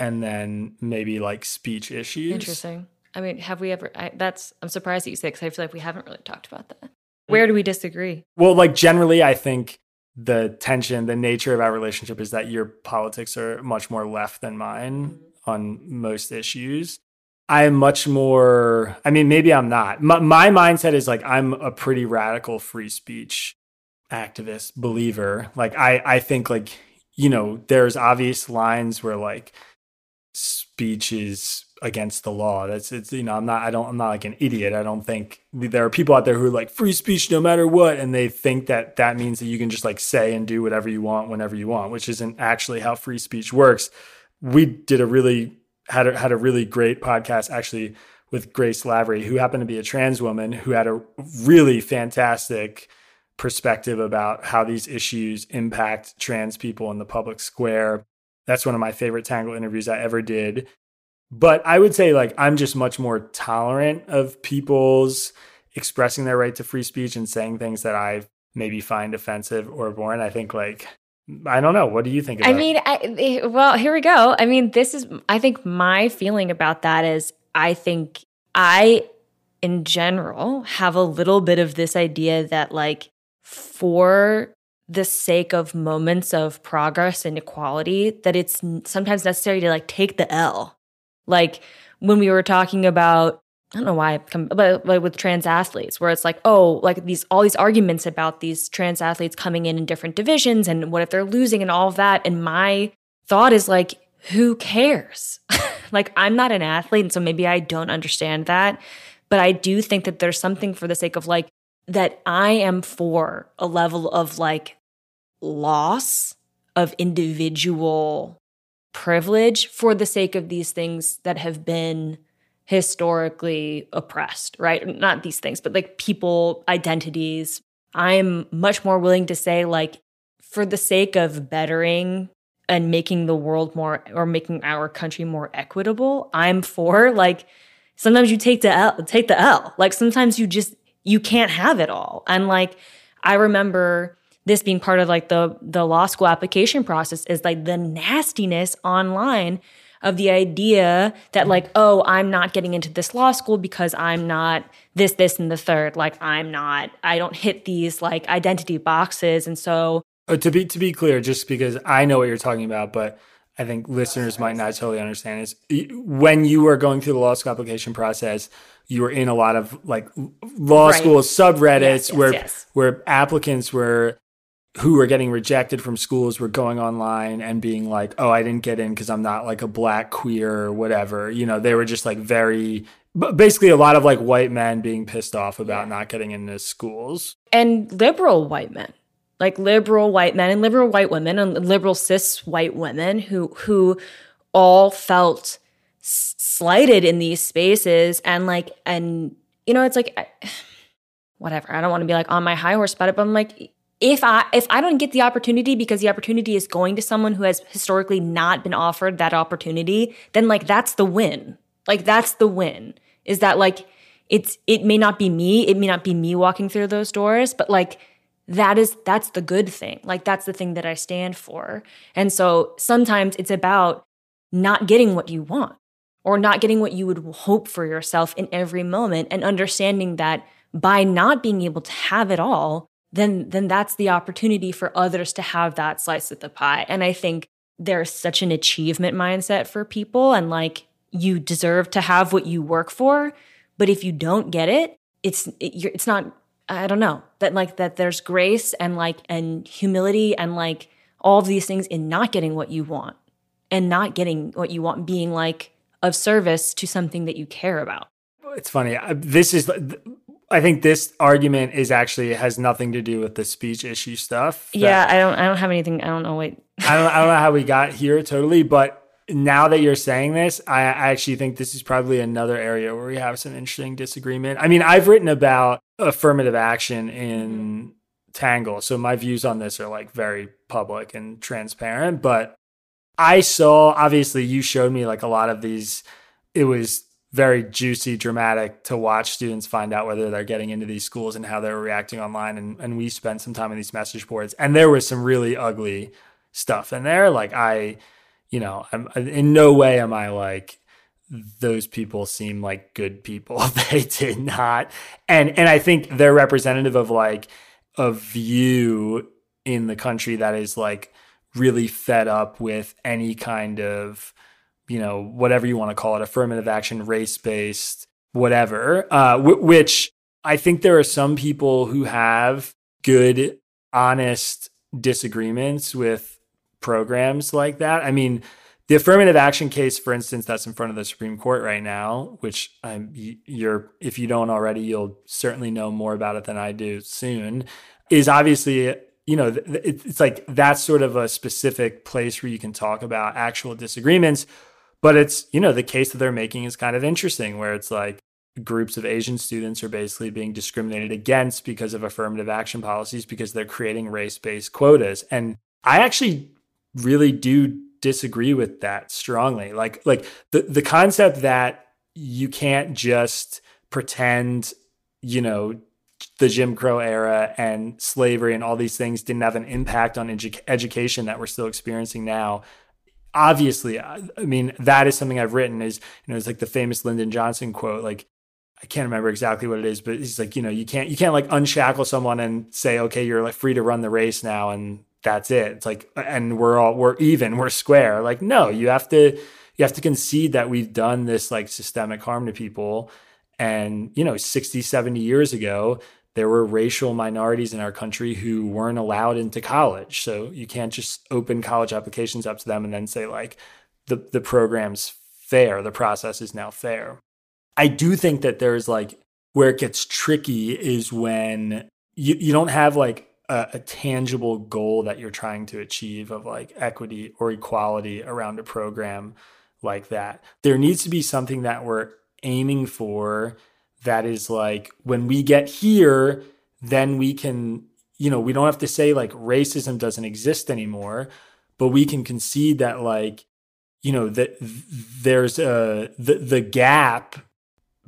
A: and then maybe like speech issues.
B: Interesting. I mean, have we ever? I, that's I'm surprised that you say because I feel like we haven't really talked about that. Mm. Where do we disagree?
A: Well, like generally, I think the tension, the nature of our relationship is that your politics are much more left than mine mm-hmm. on most issues. I'm much more, I mean, maybe I'm not. My, my, mindset is like, I'm a pretty radical free speech activist believer. Like, I, I think, like, you know, there's obvious lines where like speech is against the law. That's it's you know I'm not I don't I'm not like an idiot. I don't think there are people out there who are like free speech no matter what, and they think that that means that you can just like say and do whatever you want whenever you want, which isn't actually how free speech works. We did a really had a, had a really great podcast actually with Grace Lavery, who happened to be a trans woman who had a really fantastic perspective about how these issues impact trans people in the public square. That's one of my favorite Tangle interviews I ever did but I would say like I'm just much more tolerant of people's expressing their right to free speech and saying things that I maybe find offensive or boring. I think like I don't know. What do you think?
B: I mean, I, eh, well, here we go. I mean, this is. I think my feeling about that is, I think I, in general, have a little bit of this idea that like for the sake of moments of progress and equality, that it's sometimes necessary to like take the L like when we were talking about, I don't know why, but with trans athletes, where it's like, oh, like these all these arguments about these trans athletes coming in in different divisions, and what if they're losing, and all of that. And my thought is like, who cares? like I'm not an athlete, and so maybe I don't understand that, but I do think that there's something for the sake of like that I am for a level of like loss of individual privilege for the sake of these things that have been historically oppressed, right? Not these things, but like people, identities. I'm much more willing to say, like, for the sake of bettering and making the world more or making our country more equitable, I'm for like sometimes you take the L, take the L. Like sometimes you just you can't have it all. And like I remember this being part of like the the law school application process is like the nastiness online of the idea that like oh i'm not getting into this law school because i'm not this this and the third like i'm not i don't hit these like identity boxes and so
A: uh, to be to be clear just because i know what you're talking about but i think listeners might not totally understand is when you were going through the law school application process you were in a lot of like law right. school subreddits yes, yes, where yes. where applicants were who were getting rejected from schools were going online and being like, "Oh, I didn't get in because I'm not like a black queer or whatever." You know, they were just like very basically a lot of like white men being pissed off about not getting into schools.
B: And liberal white men. Like liberal white men and liberal white women and liberal cis white women who who all felt slighted in these spaces and like and you know, it's like whatever. I don't want to be like on my high horse about it, but I'm like if I if I don't get the opportunity because the opportunity is going to someone who has historically not been offered that opportunity, then like that's the win. Like that's the win. Is that like it's it may not be me, it may not be me walking through those doors, but like that is that's the good thing. Like that's the thing that I stand for. And so sometimes it's about not getting what you want or not getting what you would hope for yourself in every moment and understanding that by not being able to have it all then then that's the opportunity for others to have that slice of the pie. And i think there's such an achievement mindset for people and like you deserve to have what you work for but if you don't get it it's it, it's not i don't know that like that there's grace and like and humility and like all of these things in not getting what you want and not getting what you want being like of service to something that you care about.
A: It's funny. This is I think this argument is actually has nothing to do with the speech issue stuff.
B: Yeah, I don't I don't have anything I don't know wait.
A: I don't I don't know how we got here totally, but now that you're saying this, I, I actually think this is probably another area where we have some interesting disagreement. I mean, I've written about affirmative action in Tangle, so my views on this are like very public and transparent, but I saw obviously you showed me like a lot of these it was very juicy, dramatic to watch students find out whether they're getting into these schools and how they're reacting online. And, and we spent some time in these message boards, and there was some really ugly stuff in there. Like I, you know, I'm in no way am I like those people seem like good people. they did not, and and I think they're representative of like a view in the country that is like really fed up with any kind of you know, whatever you want to call it, affirmative action, race based, whatever, uh, w- which I think there are some people who have good, honest disagreements with programs like that. I mean, the affirmative action case, for instance, that's in front of the Supreme Court right now, which you're, if you don't already, you'll certainly know more about it than I do soon, is obviously you know, it's like that's sort of a specific place where you can talk about actual disagreements. But it's, you know, the case that they're making is kind of interesting where it's like groups of Asian students are basically being discriminated against because of affirmative action policies because they're creating race based quotas. And I actually really do disagree with that strongly. Like, like the, the concept that you can't just pretend, you know, the Jim Crow era and slavery and all these things didn't have an impact on edu- education that we're still experiencing now obviously, I mean, that is something I've written is, you know, it's like the famous Lyndon Johnson quote, like, I can't remember exactly what it is, but he's like, you know, you can't, you can't like unshackle someone and say, okay, you're like free to run the race now. And that's it. It's like, and we're all, we're even, we're square. Like, no, you have to, you have to concede that we've done this like systemic harm to people. And, you know, 60, 70 years ago, there were racial minorities in our country who weren't allowed into college. So you can't just open college applications up to them and then say, like, the, the program's fair, the process is now fair. I do think that there's like where it gets tricky is when you, you don't have like a, a tangible goal that you're trying to achieve of like equity or equality around a program like that. There needs to be something that we're aiming for that is like when we get here, then we can, you know, we don't have to say like racism doesn't exist anymore, but we can concede that like, you know, that there's a the the gap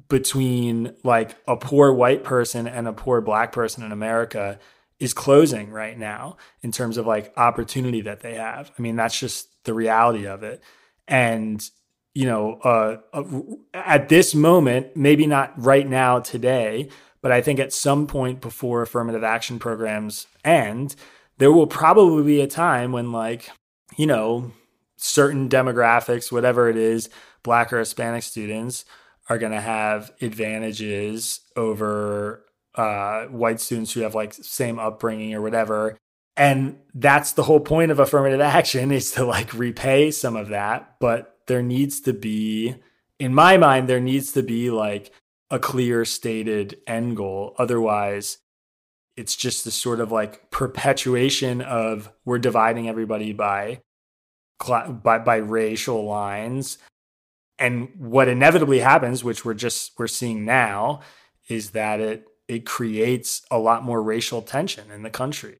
A: between like a poor white person and a poor black person in America is closing right now in terms of like opportunity that they have. I mean, that's just the reality of it. And you know, uh, uh, at this moment, maybe not right now today, but I think at some point before affirmative action programs end, there will probably be a time when, like, you know, certain demographics, whatever it is, Black or Hispanic students are going to have advantages over uh, white students who have like same upbringing or whatever. And that's the whole point of affirmative action is to like repay some of that. But there needs to be, in my mind, there needs to be like a clear stated end goal. Otherwise, it's just this sort of like perpetuation of we're dividing everybody by by by racial lines and what inevitably happens which we're just we're seeing now is that it it creates a lot more racial tension in the country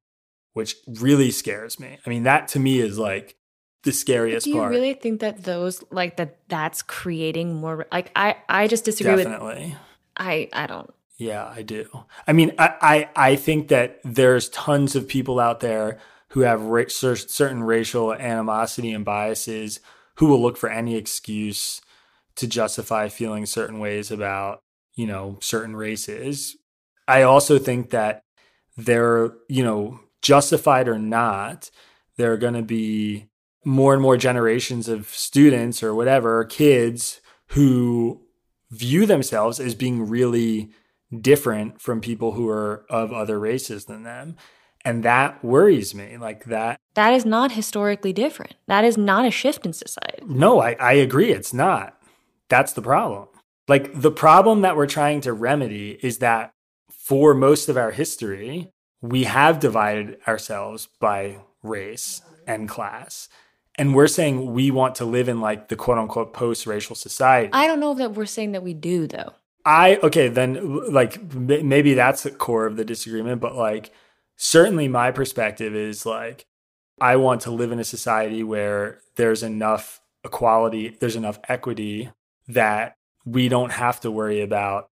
A: which really scares me i mean that to me is like the scariest part.
B: do you
A: part.
B: really think that those like that that's creating more like i i just disagree
A: Definitely.
B: with i i don't
A: yeah i do i mean i i, I think that there's tons of people out there who have ra- certain racial animosity and biases who will look for any excuse to justify feeling certain ways about, you know, certain races. I also think that they're, you know, justified or not, there are going to be more and more generations of students or whatever, kids who view themselves as being really different from people who are of other races than them. And that worries me. Like that.
B: That is not historically different. That is not a shift in society.
A: No, I, I agree. It's not. That's the problem. Like the problem that we're trying to remedy is that for most of our history, we have divided ourselves by race and class. And we're saying we want to live in like the quote unquote post racial society.
B: I don't know that we're saying that we do, though.
A: I, okay, then like maybe that's the core of the disagreement, but like certainly my perspective is like, I want to live in a society where there's enough equality, there's enough equity that we don't have to worry about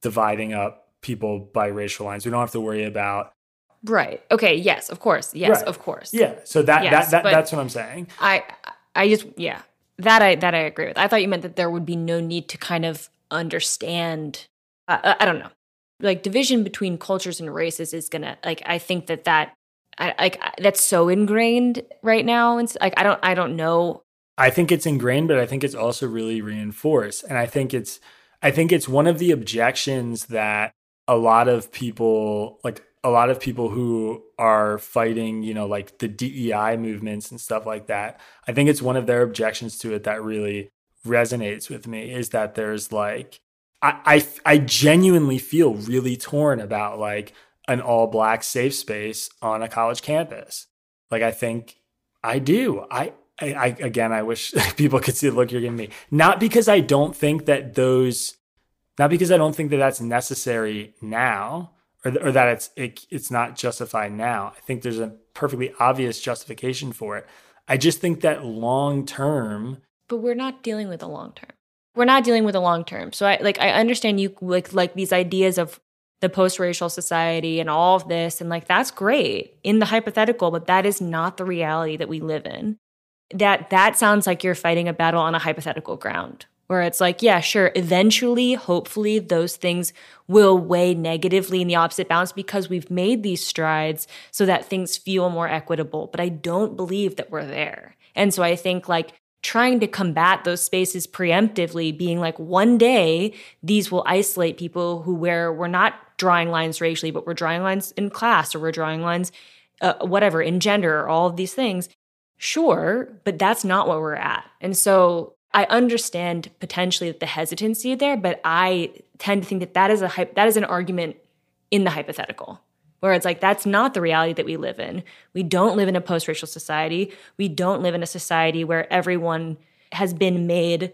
A: dividing up people by racial lines. We don't have to worry about
B: Right. Okay. Yes. Of course. Yes. Right. Of course.
A: Yeah. So that yes, that, that that's what I'm saying.
B: I I just yeah that I that I agree with. I thought you meant that there would be no need to kind of understand. Uh, I don't know, like division between cultures and races is gonna like. I think that that I like that's so ingrained right now, and like I don't I don't know.
A: I think it's ingrained, but I think it's also really reinforced, and I think it's I think it's one of the objections that a lot of people like a lot of people who are fighting, you know, like the DEI movements and stuff like that. I think it's one of their objections to it that really resonates with me is that there's like I, I, I genuinely feel really torn about like an all black safe space on a college campus. Like I think I do. I, I, I again I wish people could see the look you're giving me. Not because I don't think that those not because I don't think that that's necessary now, or, or that it's it, it's not justified now. I think there's a perfectly obvious justification for it. I just think that long term.
B: But we're not dealing with the long term. We're not dealing with the long term. So I like I understand you like like these ideas of the post-racial society and all of this and like that's great in the hypothetical but that is not the reality that we live in that that sounds like you're fighting a battle on a hypothetical ground where it's like, yeah, sure, eventually, hopefully, those things will weigh negatively in the opposite balance because we've made these strides so that things feel more equitable. But I don't believe that we're there. And so I think like trying to combat those spaces preemptively, being like, one day these will isolate people who where we're not drawing lines racially, but we're drawing lines in class or we're drawing lines, uh, whatever, in gender or all of these things. Sure, but that's not what we're at. And so I understand potentially the hesitancy there, but I tend to think that that is a that is an argument in the hypothetical, where it's like that's not the reality that we live in. We don't live in a post-racial society. We don't live in a society where everyone has been made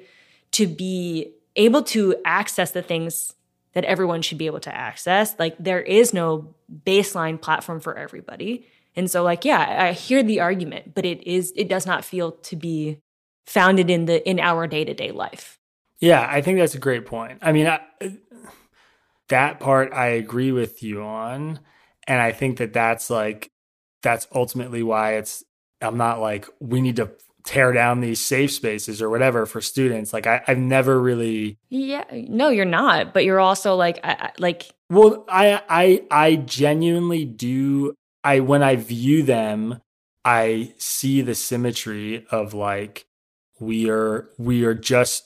B: to be able to access the things that everyone should be able to access. Like there is no baseline platform for everybody. And so like yeah, I hear the argument, but it is it does not feel to be founded in the in our day-to-day life.
A: Yeah i think that's a great point. I mean I, that part i agree with you on and i think that that's like that's ultimately why it's i'm not like we need to tear down these safe spaces or whatever for students. Like I, i've never really
B: yeah no you're not but you're also like I, like
A: well i i i genuinely do i when i view them i see the symmetry of like we are we are just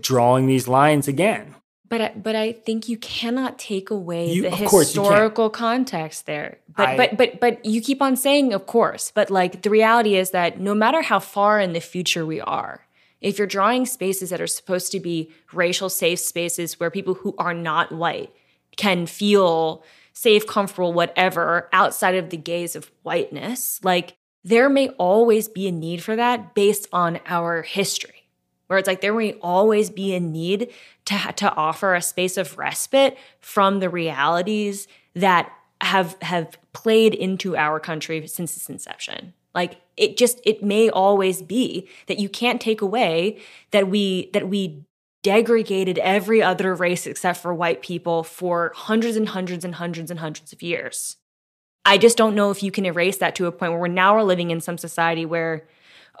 A: drawing these lines again.
B: But I, but I think you cannot take away you, the historical context there. But I, but but but you keep on saying of course, but like the reality is that no matter how far in the future we are, if you're drawing spaces that are supposed to be racial safe spaces where people who are not white can feel safe, comfortable, whatever outside of the gaze of whiteness, like there may always be a need for that based on our history, where it's like there may always be a need to, to offer a space of respite from the realities that have have played into our country since its inception. Like it just it may always be that you can't take away that we that we degraded every other race except for white people for hundreds and hundreds and hundreds and hundreds of years. I just don't know if you can erase that to a point where we're now are living in some society where,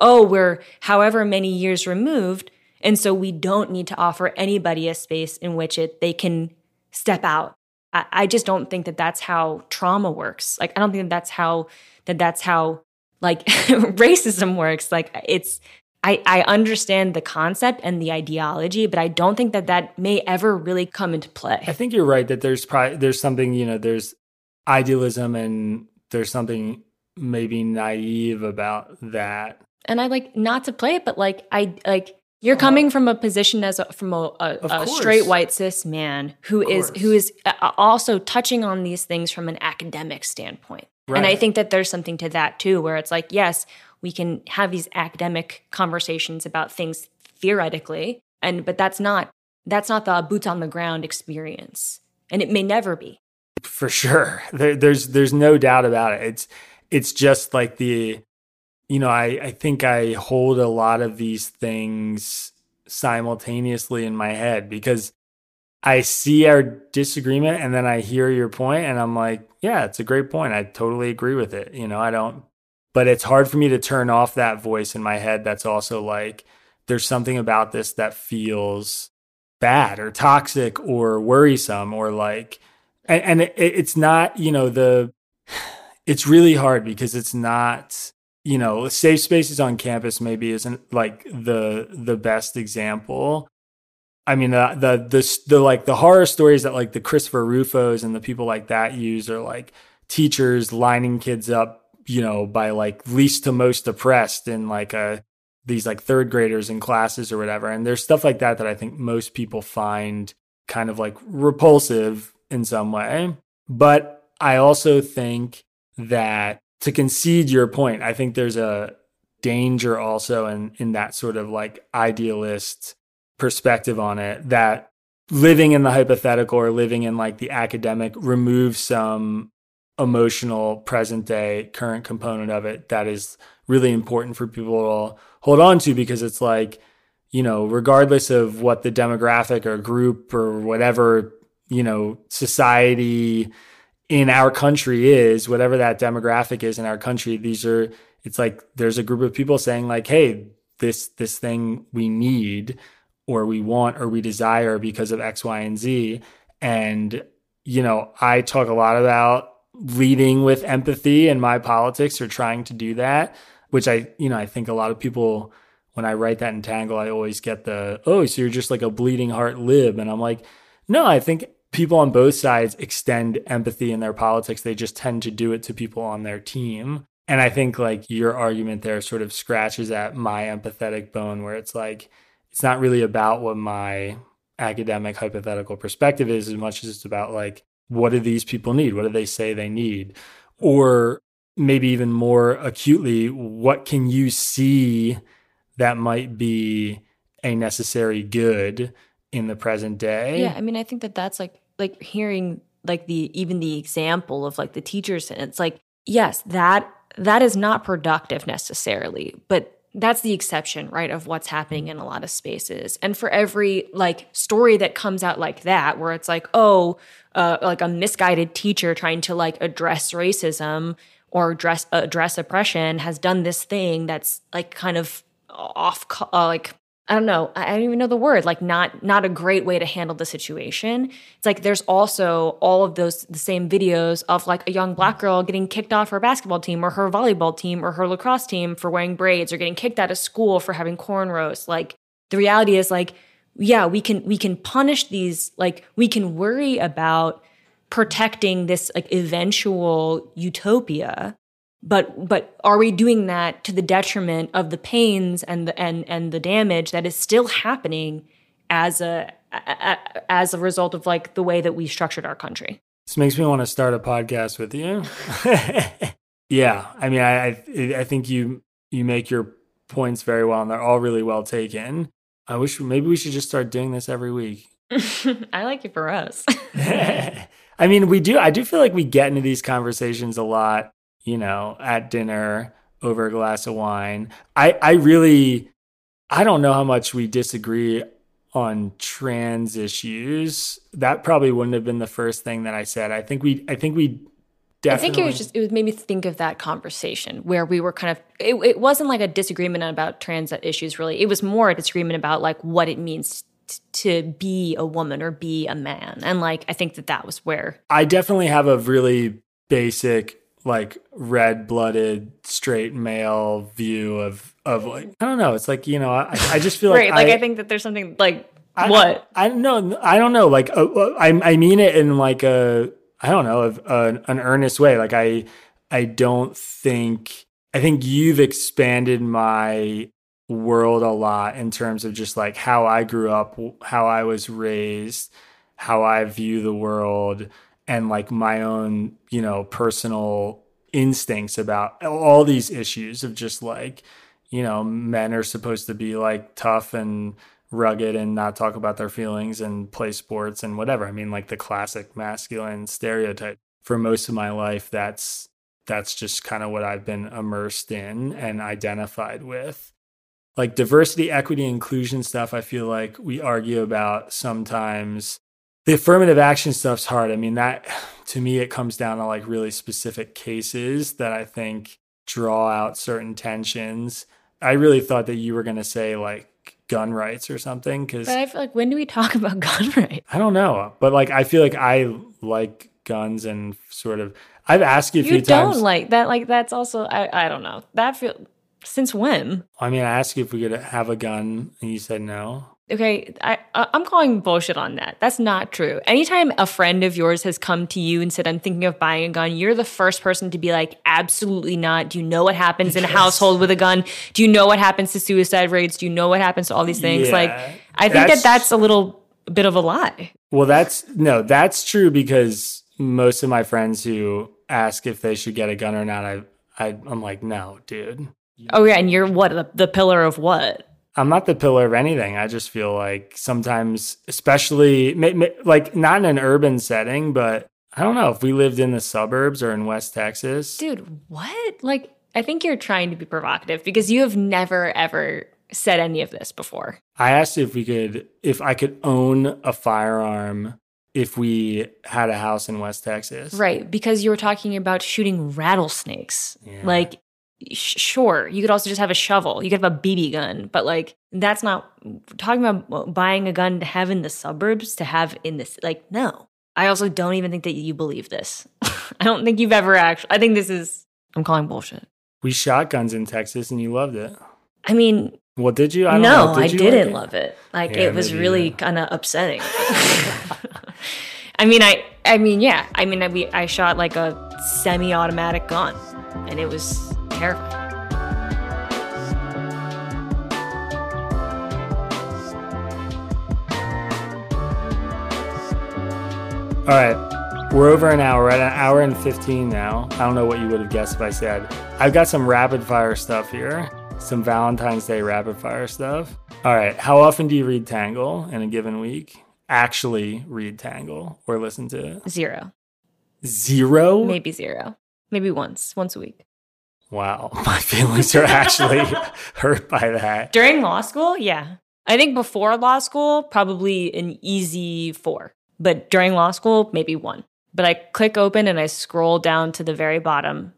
B: oh, we're however many years removed And so we don't need to offer anybody a space in which it they can step out. I, I just don't think that that's how trauma works. Like I don't think that that's how that that's how like racism works. Like it's I, I understand the concept and the ideology, but I don't think that that may ever really come into play.
A: I think you're right that there's probably there's something you know there's idealism and there's something maybe naive about that.
B: And I like not to play it, but like I like you're uh-huh. coming from a position as a, from a, a, a straight white cis man who is who is uh, also touching on these things from an academic standpoint. Right. And I think that there's something to that too, where it's like, yes, we can have these academic conversations about things theoretically, and but that's not that's not the boots on the ground experience, and it may never be.
A: For sure, there, there's there's no doubt about it. It's it's just like the, you know, I I think I hold a lot of these things simultaneously in my head because I see our disagreement and then I hear your point and I'm like, yeah, it's a great point. I totally agree with it. You know, I don't but it's hard for me to turn off that voice in my head that's also like there's something about this that feels bad or toxic or worrisome or like and, and it, it's not you know the it's really hard because it's not you know safe spaces on campus maybe isn't like the the best example i mean the the the, the like the horror stories that like the christopher rufos and the people like that use are like teachers lining kids up you know, by like least to most oppressed in like a these like third graders in classes or whatever. And there's stuff like that that I think most people find kind of like repulsive in some way. But I also think that to concede your point, I think there's a danger also in in that sort of like idealist perspective on it that living in the hypothetical or living in like the academic removes some emotional present day current component of it that is really important for people to hold on to because it's like you know regardless of what the demographic or group or whatever you know society in our country is whatever that demographic is in our country these are it's like there's a group of people saying like hey this this thing we need or we want or we desire because of x y and z and you know i talk a lot about leading with empathy in my politics or trying to do that, which I, you know, I think a lot of people, when I write that in Tangle, I always get the, oh, so you're just like a bleeding heart lib. And I'm like, no, I think people on both sides extend empathy in their politics. They just tend to do it to people on their team. And I think like your argument there sort of scratches at my empathetic bone where it's like, it's not really about what my academic hypothetical perspective is as much as it's about like what do these people need? What do they say they need? Or maybe even more acutely, what can you see that might be a necessary good in the present day?
B: Yeah, I mean, I think that that's like like hearing like the even the example of like the teachers and it's like yes, that that is not productive necessarily, but that's the exception, right, of what's happening in a lot of spaces. And for every like story that comes out like that, where it's like, oh, uh, like a misguided teacher trying to like address racism or address address oppression has done this thing that's like kind of off, uh, like I don't know. I don't even know the word. Like not not a great way to handle the situation. It's like there's also all of those the same videos of like a young black girl getting kicked off her basketball team or her volleyball team or her lacrosse team for wearing braids or getting kicked out of school for having cornrows. Like the reality is like yeah, we can we can punish these like we can worry about protecting this like eventual utopia but but are we doing that to the detriment of the pains and the and and the damage that is still happening as a, a as a result of like the way that we structured our country?
A: This makes me want to start a podcast with you. Yeah i mean i i think you you make your points very well and they're all really well taken. I wish maybe we should just start doing this every week.
B: I like it for us.
A: I mean we do i do feel like we get into these conversations a lot you know, at dinner over a glass of wine. I, I really, I don't know how much we disagree on trans issues. That probably wouldn't have been the first thing that I said. I think we, I think we definitely.
B: I think it was just it was made me think of that conversation where we were kind of it, it wasn't like a disagreement about trans issues really. It was more a disagreement about like what it means t- to be a woman or be a man. And like I think that that was where
A: I definitely have a really basic, like red blooded, straight male view of of like I don't know. It's like you know I, I just feel like
B: right like I, think that there's something like
A: I-
B: what
A: I, I don't know. I don't know. Like uh, uh, I I mean it in like a I don't know of an, an earnest way. Like I I don't think I think you've expanded my world a lot in terms of just like how I grew up, how I was raised, how I view the world, and like my own you know personal instincts about all these issues of just like you know men are supposed to be like tough and rugged and not talk about their feelings and play sports and whatever. I mean, like the classic masculine stereotype. For most of my life, that's that's just kind of what I've been immersed in and identified with. Like diversity, equity, inclusion stuff, I feel like we argue about sometimes. The affirmative action stuff's hard. I mean, that to me, it comes down to like really specific cases that I think draw out certain tensions. I really thought that you were going to say like gun rights or something because
B: but I feel like when do we talk about gun rights?
A: I don't know, but like I feel like I like guns and sort of. I've asked you a
B: You
A: few
B: don't
A: times.
B: like that like that's also I I don't know. That feel since when?
A: I mean, I asked you if we could have a gun, and you said no.
B: Okay, I I'm calling bullshit on that. That's not true. Anytime a friend of yours has come to you and said I'm thinking of buying a gun, you're the first person to be like, absolutely not. Do you know what happens in a household with a gun? Do you know what happens to suicide rates? Do you know what happens to all these things?
A: Yeah,
B: like, I think that that's a little bit of a lie.
A: Well, that's no, that's true because most of my friends who ask if they should get a gun or not, I, I I'm like, no, dude.
B: Oh yeah, and you're what the, the pillar of what?
A: I'm not the pillar of anything. I just feel like sometimes, especially like not in an urban setting, but I don't know if we lived in the suburbs or in West Texas.
B: Dude, what? Like, I think you're trying to be provocative because you have never ever said any of this before.
A: I asked if we could, if I could own a firearm if we had a house in West Texas.
B: Right, because you were talking about shooting rattlesnakes.
A: Yeah.
B: Like, sure, you could also just have a shovel. You could have a BB gun, but like, that's not talking about uh, buying a gun to have in the suburbs, to have in this. Like, no. I also don't even think that you believe this. I don't think you've ever actually. I think this is. I'm calling bullshit.
A: We shot guns in Texas and you loved it.
B: I mean,
A: Well, did you? I don't
B: no,
A: know. Did
B: I
A: you
B: didn't
A: like
B: love it. Like
A: Yeah,
B: it was
A: maybe,
B: really
A: yeah.
B: kind of upsetting. I mean, I, I mean, yeah. I mean, I, we, I shot like a semi-automatic gun, and it was terrifying.
A: All right. We're over an hour. We're at an hour and 15 now. I don't know what you would have guessed if I said. I've got some rapid fire stuff here, some Valentine's Day rapid fire stuff. All right. How often do you read Tangle in a given week? Actually read Tangle or listen to it?
B: Zero,
A: Zero?
B: maybe zero, maybe once, once a week.
A: Wow. My feelings are actually hurt by that.
B: During law school, yeah. I think before law school, probably an easy four, but during law school, maybe one. But I click open and I scroll down to the very bottom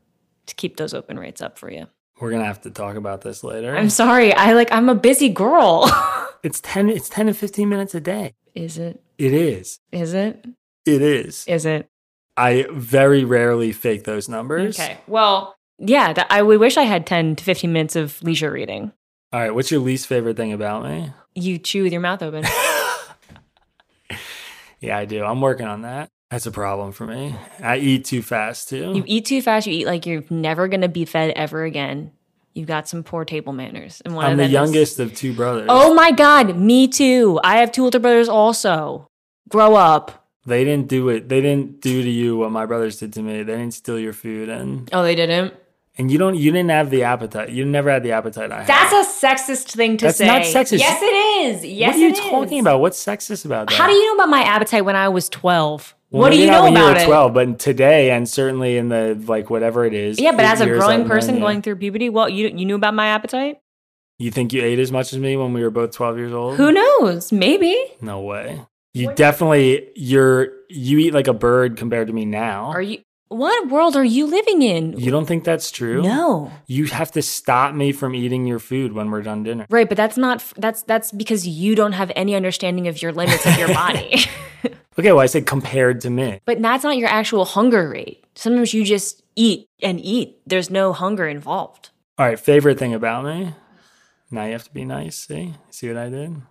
B: to keep those open rates up for you.
A: We're going to have to talk about this later.
B: I'm sorry. I like I'm a busy girl.
A: it's 10 it's 10 to 15 minutes a day.
B: Is it?
A: It is.
B: Is it?
A: It is.
B: Is it?
A: I very rarely fake those numbers.
B: Okay. Well, yeah, that, I would wish I had 10 to 15 minutes of leisure reading.
A: All right, what's your least favorite thing about me?
B: You chew with your mouth open.
A: Yeah, I do. I'm working on that. That's a problem for me. I eat too fast too.
B: you eat too fast, you eat like you're never going to be fed ever again. You've got some poor table manners. And one
A: I'm
B: of
A: the
B: them is-
A: youngest of two brothers.
B: Oh my god, me too. I have two older brothers also. Grow up.
A: They didn't do it. They didn't do to you what my brothers did to me. They didn't steal your food and
B: Oh, they didn't.
A: And you don't you didn't have the appetite. You never had the appetite I had.
B: That's a sexist thing to
A: That's
B: say.
A: not sexist.
B: Yes, it is. Yes,
A: what are you talking
B: is.
A: about? What's sexist about that?
B: How do you know about my appetite when I was 12?
A: Well,
B: what do you know
A: when
B: about
A: you were
B: it?
A: 12, but today and certainly in the like whatever it is.
B: Yeah, but as a growing person
A: you.
B: going through puberty, well, you you knew about my appetite?
A: You think you ate as much as me when we were both 12 years old?
B: Who knows? Maybe.
A: No way. You definitely you're you eat like a bird compared to me now.
B: Are you What world are you living in?
A: You don't think that's true?
B: No.
A: You have to stop me from eating your food when we're done dinner.
B: Right, but that's not that's that's because you don't have any understanding of your limits of your body.
A: Okay, well, I said compared to me.
B: but that's not your actual hunger rate. Sometimes you just eat and eat. There's no hunger involved.
A: All right, favorite thing about me? Now you have to be nice. See? See what I did?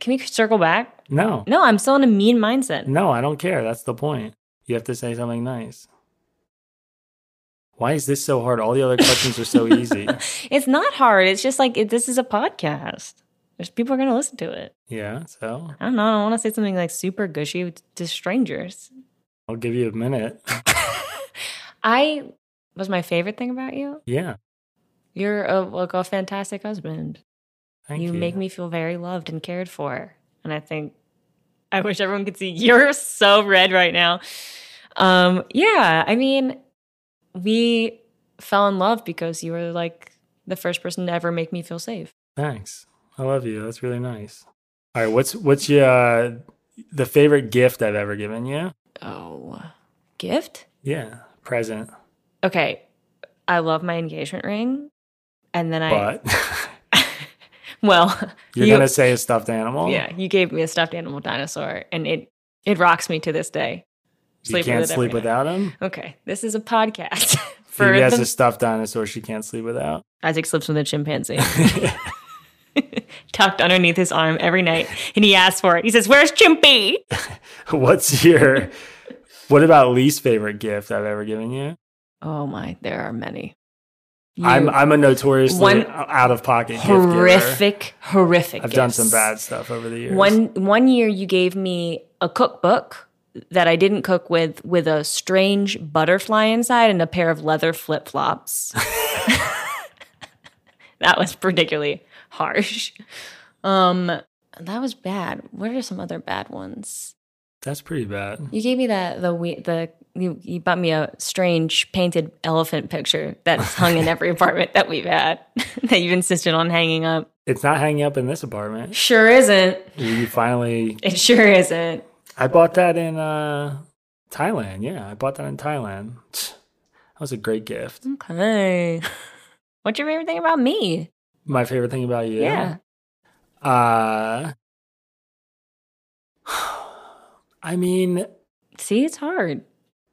B: Can we circle back?
A: No.
B: No, I'm still in a mean mindset.
A: No, I don't care. That's the point. You have to say something nice. Why is this so hard? All the other questions are so easy.
B: It's not hard. It's just like it, this is a podcast. There's people are going to listen to it.
A: Yeah, so
B: I don't know. I don't want to say something like super gushy to strangers.
A: I'll give you a minute.
B: I was my favorite thing about you.
A: Yeah.
B: You're a, like a fantastic husband.
A: Thank
B: you
A: you.
B: make me feel very loved and cared for. And I think I wish everyone could see you're so red right now. Um, yeah, I mean, we fell in love because you were like the first person to ever make me feel safe.
A: Thanks. I love you. That's really nice. All right, what's what's your uh, the favorite gift I've ever given you?
B: Oh, gift?
A: Yeah, present.
B: Okay, I love my engagement ring. And then I,
A: But
B: well,
A: you're
B: you-
A: gonna say a stuffed animal.
B: yeah, you gave me a stuffed animal dinosaur, and it it rocks me to this day.
A: You
B: Sleep
A: can't
B: it every
A: sleep
B: night.
A: without him.
B: Okay, this is a podcast for
A: Phoebe has
B: the,
A: a stuffed dinosaur she can't sleep without.
B: Isaac sleeps with a chimpanzee. Tucked underneath his arm every night, and he asks for it. He says, "Where's Chimpy?"
A: What's your what about least favorite gift I've ever given you?
B: Oh my, there are many. You-
A: I'm I'm a notoriously
B: One
A: out of pocket gift
B: horrific, horrific.
A: I've done some bad stuff over the years.
B: One one year, you gave me a cookbook that I didn't cook with, with a strange butterfly inside and a pair of leather flip flops. that was particularly harsh. Um, that was bad. What are some other bad ones?
A: That's pretty bad.
B: You gave me that the we the you, you bought me a strange painted elephant picture that's hung in every apartment that we've had that you've insisted on hanging up.
A: It's not hanging up in this apartment.
B: Sure isn't.
A: You finally
B: It sure isn't.
A: I bought that in uh Thailand. Yeah, I bought that in Thailand. That was a great gift.
B: Okay. What's your favorite thing about me?
A: My favorite thing about you.
B: Yeah.
A: Uh I mean,
B: See, it's hard.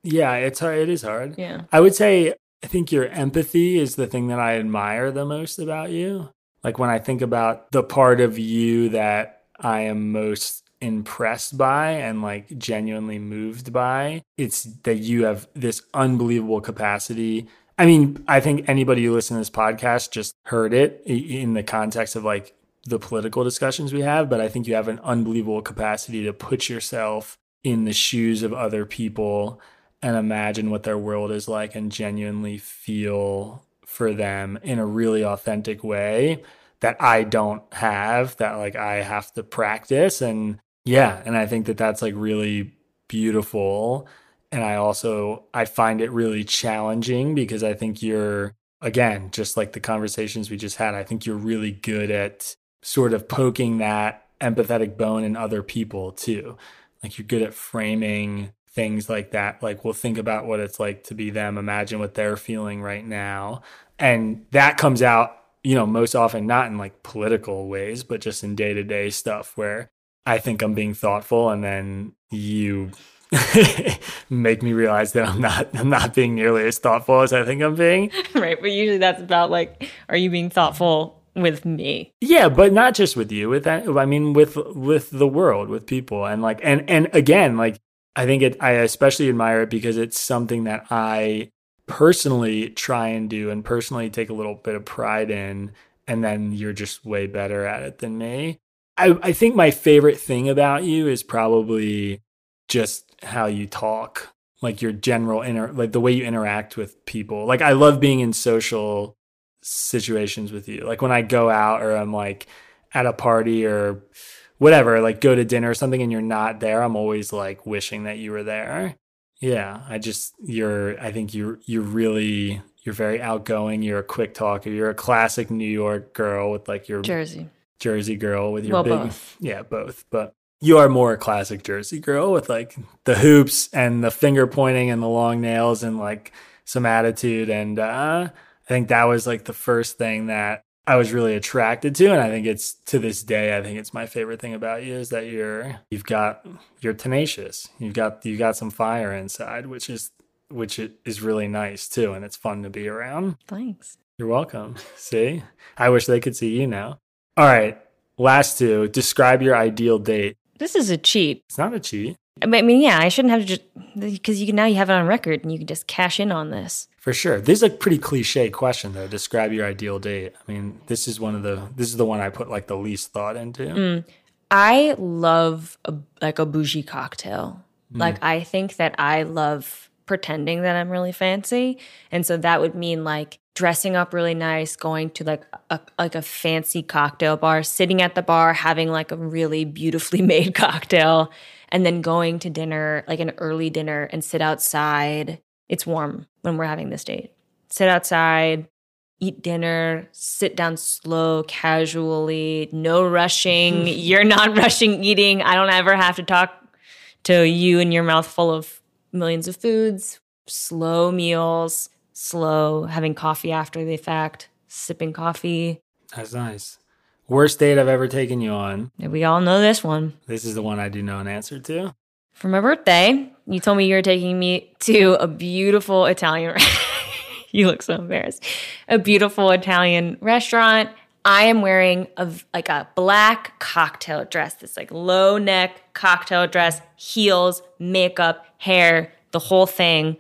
A: yeah, it's hard. It is hard.
B: Yeah.
A: I would say I think your empathy is the thing that I admire the most about you. Like when I think about the part of you that I am most impressed by and like genuinely moved by, it's that you have this unbelievable capacity. I mean, I think anybody who listens to this podcast just heard it in the context of like the political discussions we have, but I think you have an unbelievable capacity to put yourself in the shoes of other people and imagine what their world is like and genuinely feel for them in a really authentic way that I don't have that like I have to practice and yeah and I think that that's like really beautiful and I also I find it really challenging because I think you're again just like the conversations we just had I think you're really good at sort of poking that empathetic bone in other people too. Like you're good at framing things like that like we'll think about what it's like to be them imagine what they're feeling right now and that comes out you know most often not in like political ways but just in day-to-day stuff where i think i'm being thoughtful and then you make me realize that i'm not i'm not being nearly as thoughtful as i think i'm being
B: right. But usually that's about like, are you being thoughtful with me?
A: Yeah, but not just with you. With that, I mean, with with the world, with people, and like, and and again, like, I think it. I especially admire it because it's something that I personally try and do, and personally take a little bit of pride in. And then you're just way better at it than me. I, I think my favorite thing about you is probably just how you talk, like your general inter, like the way you interact with people. Like I love being in social situations with you. Like when I go out or I'm like at a party or whatever, like go to dinner or something and you're not there, I'm always like wishing that you were there. Yeah, I just you're I think you're you're really you're very outgoing, you're a quick talker, you're a classic New York girl with like your
B: Jersey.
A: Jersey girl with your
B: Well,
A: big
B: both.
A: Yeah, both. But you are more a classic Jersey girl with like the hoops and the finger pointing and the long nails and like some attitude. And uh, I think that was like the first thing that I was really attracted to. And I think it's to this day, I think it's my favorite thing about you is that you're you've got you're tenacious. You've got you got some fire inside, which is which is really nice too, and it's fun to be around.
B: Thanks.
A: You're welcome. See, I wish they could see you now. All right, last two. Describe your ideal date.
B: This is a cheat.
A: It's not a cheat.
B: I mean, yeah, I shouldn't have to just because you can now you have it on record and you can just cash in on this.
A: For sure. This is a pretty cliche question though. Describe your ideal date. I mean, this is one of the this is the one I put like the least thought into.
B: Mm. I love a, like a bougie cocktail. Mm. Like I think that I love pretending that I'm really fancy. And so that would mean like dressing up really nice, going to like a like a fancy cocktail bar, sitting at the bar having like a really beautifully made cocktail and then going to dinner, like an early dinner and sit outside. It's warm when we're having this date. Sit outside, eat dinner, sit down slow, casually, no rushing. You're not rushing eating. I don't ever have to talk to you and your mouth full of millions of foods, slow meals, slow having coffee after the fact, sipping coffee.
A: That's nice. Worst date I've ever taken you on.
B: We all know this one.
A: This is the one I do know an answer to.
B: For my birthday, you told me you were taking me to a beautiful Italian. you look so embarrassed. A beautiful Italian restaurant. I am wearing a like a black cocktail dress, this like low neck cocktail dress, heels, makeup, hair, the whole thing.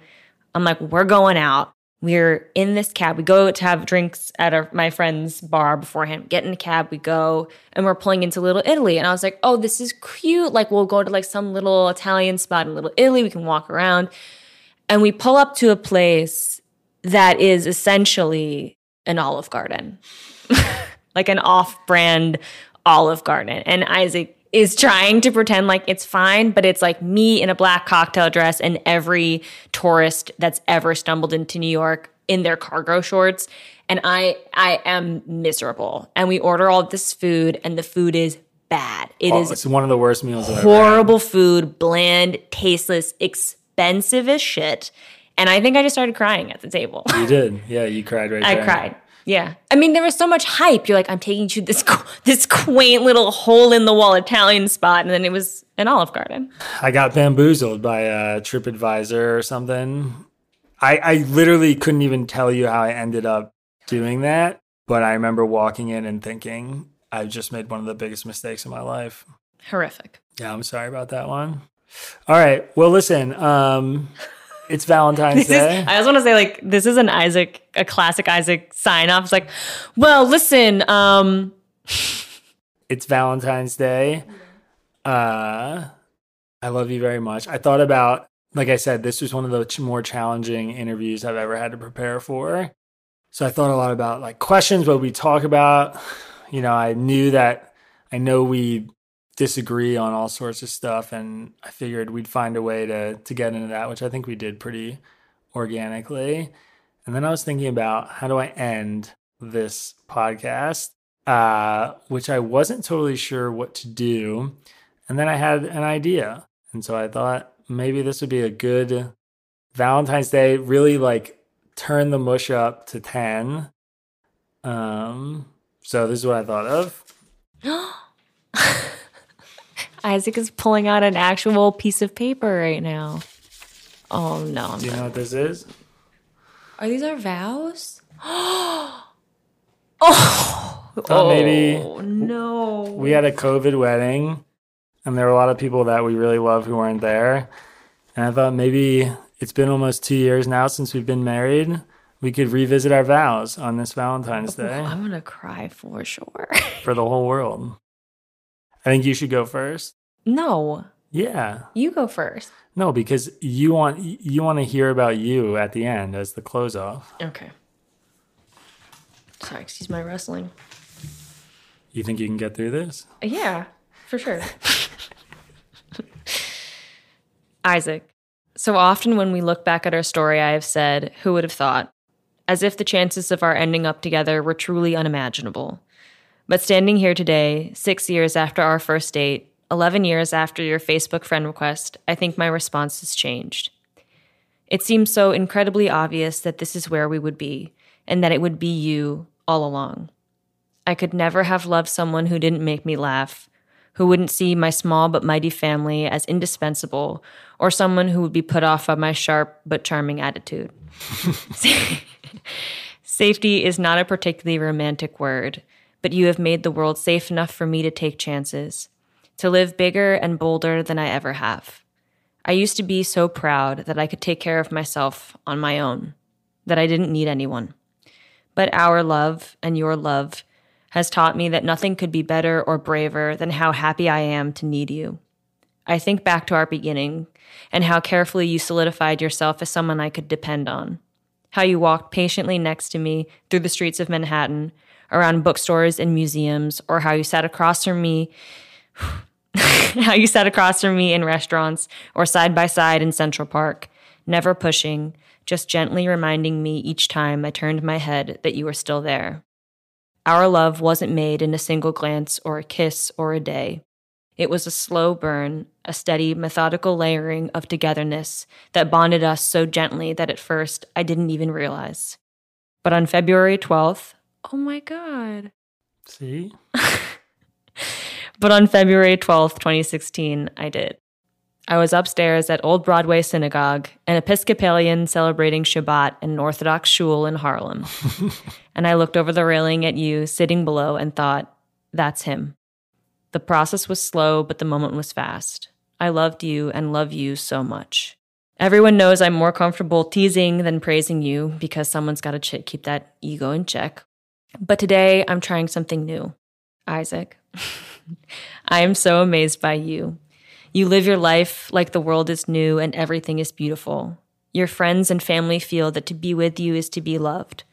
B: I'm like, we're going out. We're in this cab. We go to have drinks at our, my friend's bar beforehand. Get in a cab. We go and we're pulling into Little Italy. And I was like, oh, this is cute. Like, we'll go to like some little Italian spot in Little Italy. We can walk around. And we pull up to a place that is essentially an Olive Garden, like an off brand Olive Garden. And Isaac is trying to pretend like it's fine, but it's like me in a black cocktail dress and every tourist that's ever stumbled into New York in their cargo shorts. And I I am miserable. And we order all this food and the food is bad. It oh, is
A: it's one of the worst meals
B: horrible food, bland, tasteless, expensive as shit. And I think I just started crying at the table.
A: You did. Yeah, you cried right there.
B: I
A: there.
B: cried. Yeah. I mean, there was so much hype. You're like, I'm taking you to this this quaint little hole in the wall Italian spot, and then it was an Olive Garden.
A: I got bamboozled by a TripAdvisor or something. I, I literally couldn't even tell you how I ended up doing that, but I remember walking in and thinking, I just made one of the biggest mistakes in my life.
B: Horrific.
A: Yeah, I'm sorry about that one. All right. Well, listen. Um, it's Valentine's Day.
B: Is, I just want to say, like, this is an Isaac, a classic Isaac sign off. It's like, well, listen, um,
A: it's Valentine's Day. Uh, I love you very much. I thought about, like I said, this was one of the more challenging interviews I've ever had to prepare for. So I thought a lot about like questions, what we talk about. You know, I knew that I know we disagree on all sorts of stuff and I figured we'd find a way to to get into that which I think we did pretty organically. And then I was thinking about how do I end this podcast uh, which I wasn't totally sure what to do. And then I had an idea. And so I thought maybe this would be a good Valentine's Day really like turn the mush up to 10 um so this is what I thought of
B: Isaac is pulling out an actual piece of paper right now. Oh no!
A: I'm Do you know what this is?
B: Are these our vows?
A: oh, uh, oh, maybe.
B: no.
A: We had a COVID wedding, and there were a lot of people that we really love who weren't there. And I thought maybe it's been almost two years now since we've been married. We could revisit our vows on this Valentine's Day. Oh,
B: I'm gonna cry for sure.
A: for the whole world. I think you should go first.
B: No.
A: Yeah.
B: You go first.
A: No, because you want you want to hear about you at the end as the close off.
B: Okay. Sorry, excuse my wrestling.
A: You think you can get through this?
B: Yeah, for sure. Isaac. So often when we look back at our story, I have said, who would have thought? As if the chances of our ending up together were truly unimaginable. But standing here today, six years after our first date, 11 years after your Facebook friend request, I think my response has changed. It seems so incredibly obvious that this is where we would be, and that it would be you all along. I could never have loved someone who didn't make me laugh, who wouldn't see my small but mighty family as indispensable, or someone who would be put off by my sharp but charming attitude. Safety is not a particularly romantic word, but you have made the world safe enough for me to take chances, to live bigger and bolder than I ever have. I used to be so proud that I could take care of myself on my own, that I didn't need anyone. But our love and your love has taught me that nothing could be better or braver than how happy I am to need you. I think back to our beginning and how carefully you solidified yourself as someone I could depend on. How you walked patiently next to me through the streets of Manhattan, around bookstores and museums, or how you sat across from me how you sat across from me in restaurants or side by side in Central Park, never pushing, just gently reminding me each time I turned my head that you were still there. Our love wasn't made in a single glance or a kiss or a day. It was a slow burn, a steady, methodical layering of togetherness that bonded us so gently that at first I didn't even realize. But on February 12th, oh my God.
A: See?
B: but on February 12th, 2016, I did. I was upstairs at Old Broadway Synagogue, an Episcopalian celebrating Shabbat in an Orthodox shul in Harlem. and I looked over the railing at you sitting below and thought, that's him. The process was slow, but the moment was fast. I loved you and love you so much. Everyone knows I'm more comfortable teasing than praising you because someone's got to ch- keep that ego in check. But today I'm trying something new. Isaac, I am so amazed by you. You live your life like the world is new and everything is beautiful. Your friends and family feel that to be with you is to be loved.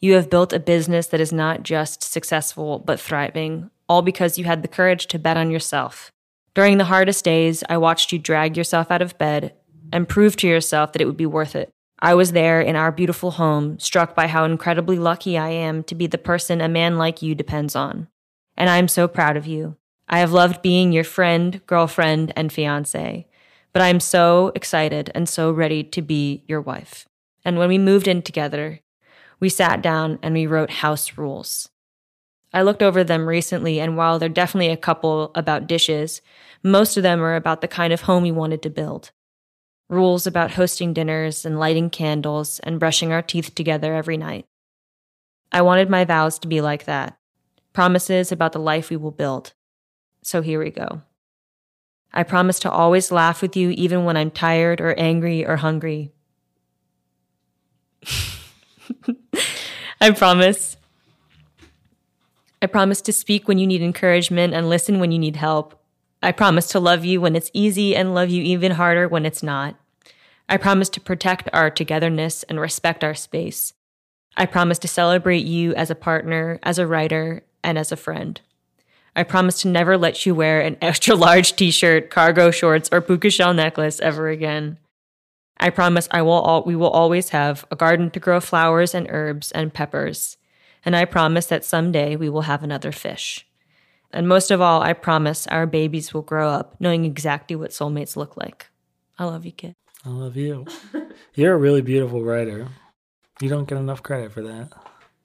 B: You have built a business that is not just successful, but thriving, all because you had the courage to bet on yourself. During the hardest days, I watched you drag yourself out of bed and prove to yourself that it would be worth it. I was there in our beautiful home, struck by how incredibly lucky I am to be the person a man like you depends on. And I am so proud of you. I have loved being your friend, girlfriend, and fiance, but I am so excited and so ready to be your wife. And when we moved in together, we sat down and we wrote house rules. I looked over them recently, and while there are definitely a couple about dishes, most of them are about the kind of home we wanted to build. Rules about hosting dinners and lighting candles and brushing our teeth together every night. I wanted my vows to be like that promises about the life we will build. So here we go. I promise to always laugh with you even when I'm tired or angry or hungry. I promise. I promise to speak when you need encouragement and listen when you need help. I promise to love you when it's easy and love you even harder when it's not. I promise to protect our togetherness and respect our space. I promise to celebrate you as a partner, as a writer, and as a friend. I promise to never let you wear an extra large t shirt, cargo shorts, or puka shell necklace ever again. I promise I will all, we will always have a garden to grow flowers and herbs and peppers. And I promise that someday we will have another fish. And most of all, I promise our babies will grow up knowing exactly what soulmates look like. I love you, kid.
A: I love you. You're a really beautiful writer. You don't get enough credit for that.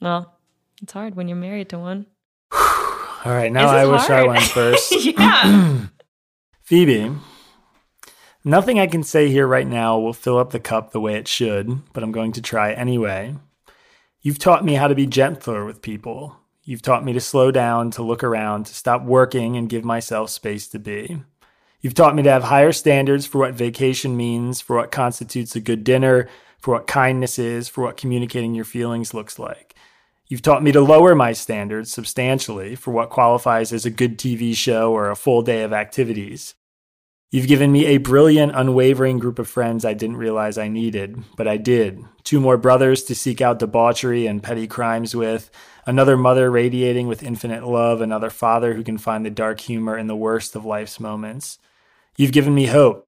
B: Well, it's hard when you're married to one.
A: All right, now I wish I went first.
B: yeah.
A: Phoebe, nothing I can say here right now will fill up the cup the way it should, but I'm going to try anyway. You've taught me how to be gentler with people. You've taught me to slow down, to look around, to stop working and give myself space to be. You've taught me to have higher standards for what vacation means, for what constitutes a good dinner, for what kindness is, for what communicating your feelings looks like. You've taught me to lower my standards substantially for what qualifies as a good TV show or a full day of activities. You've given me a brilliant, unwavering group of friends I didn't realize I needed, but I did. Two more brothers to seek out debauchery and petty crimes with, another mother radiating with infinite love, another father who can find the dark humor in the worst of life's moments. You've given me hope.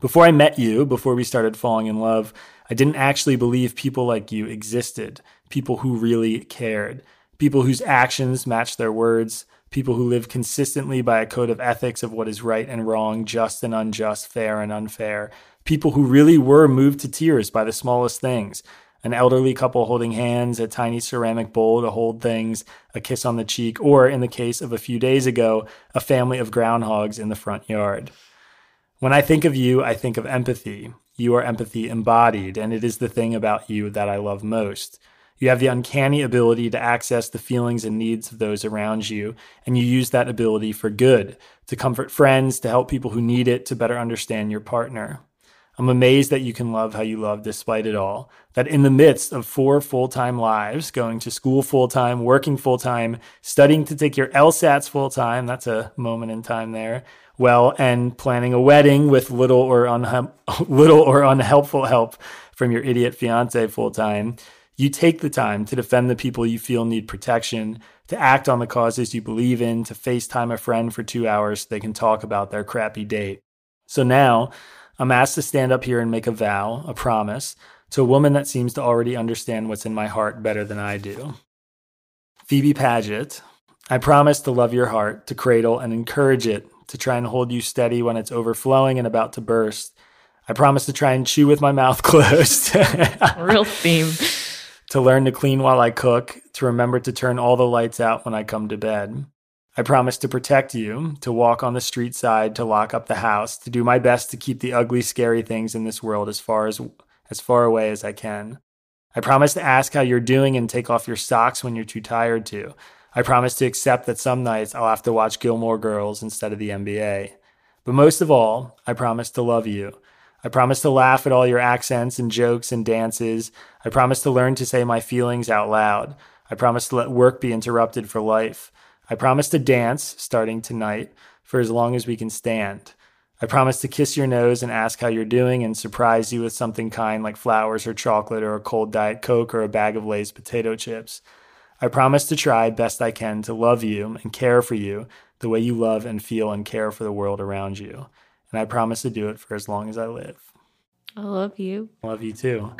A: Before I met you, before we started falling in love, I didn't actually believe people like you existed, people who really cared, people whose actions matched their words, people who live consistently by a code of ethics of what is right and wrong, just and unjust, fair and unfair, people who really were moved to tears by the smallest things. An elderly couple holding hands, a tiny ceramic bowl to hold things, a kiss on the cheek, or in the case of a few days ago, a family of groundhogs in the front yard. When I think of you, I think of empathy. You are empathy embodied, and it is the thing about you that I love most. You have the uncanny ability to access the feelings and needs of those around you, and you use that ability for good, to comfort friends, to help people who need it, to better understand your partner. I'm amazed that you can love how you love despite it all. That in the midst of four full time lives, going to school full time, working full time, studying to take your LSATs full time, that's a moment in time there. Well, and planning a wedding with little or, unha- little or unhelpful help from your idiot fiance full time. You take the time to defend the people you feel need protection, to act on the causes you believe in, to FaceTime a friend for two hours so they can talk about their crappy date. So now, I'm asked to stand up here and make a vow, a promise, to a woman that seems to already understand what's in my heart better than I do. Phoebe Paget, I promise to love your heart, to cradle and encourage it, to try and hold you steady when it's overflowing and about to burst. I promise to try and chew with my mouth closed.
B: Real theme.
A: to learn to clean while I cook, to remember to turn all the lights out when I come to bed. I promise to protect you, to walk on the street side, to lock up the house, to do my best to keep the ugly, scary things in this world as far as as far away as I can. I promise to ask how you're doing and take off your socks when you're too tired to. I promise to accept that some nights I'll have to watch Gilmore Girls instead of the NBA. But most of all, I promise to love you. I promise to laugh at all your accents and jokes and dances. I promise to learn to say my feelings out loud. I promise to let work be interrupted for life. I promise to dance, starting tonight, for as long as we can stand. I promise to kiss your nose and ask how you're doing and surprise you with something kind like flowers or chocolate or a cold Diet Coke or a bag of Lay's potato chips. I promise to try best I can to love you and care for you the way you love and feel and care for the world around you. And I promise to do it for as long as I live.
B: I love you.
A: I Love you too.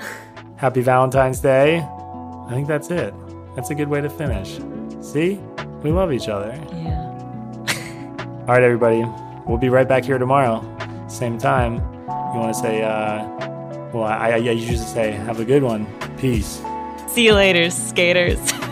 A: Happy Valentine's Day. I think that's it. That's a good way to finish. See? We love each other.
B: Yeah.
A: All right, everybody. We'll be right back here tomorrow, same time. You want to say, uh, well, I, I, I usually say, have a good one. Peace.
B: See you later, skaters.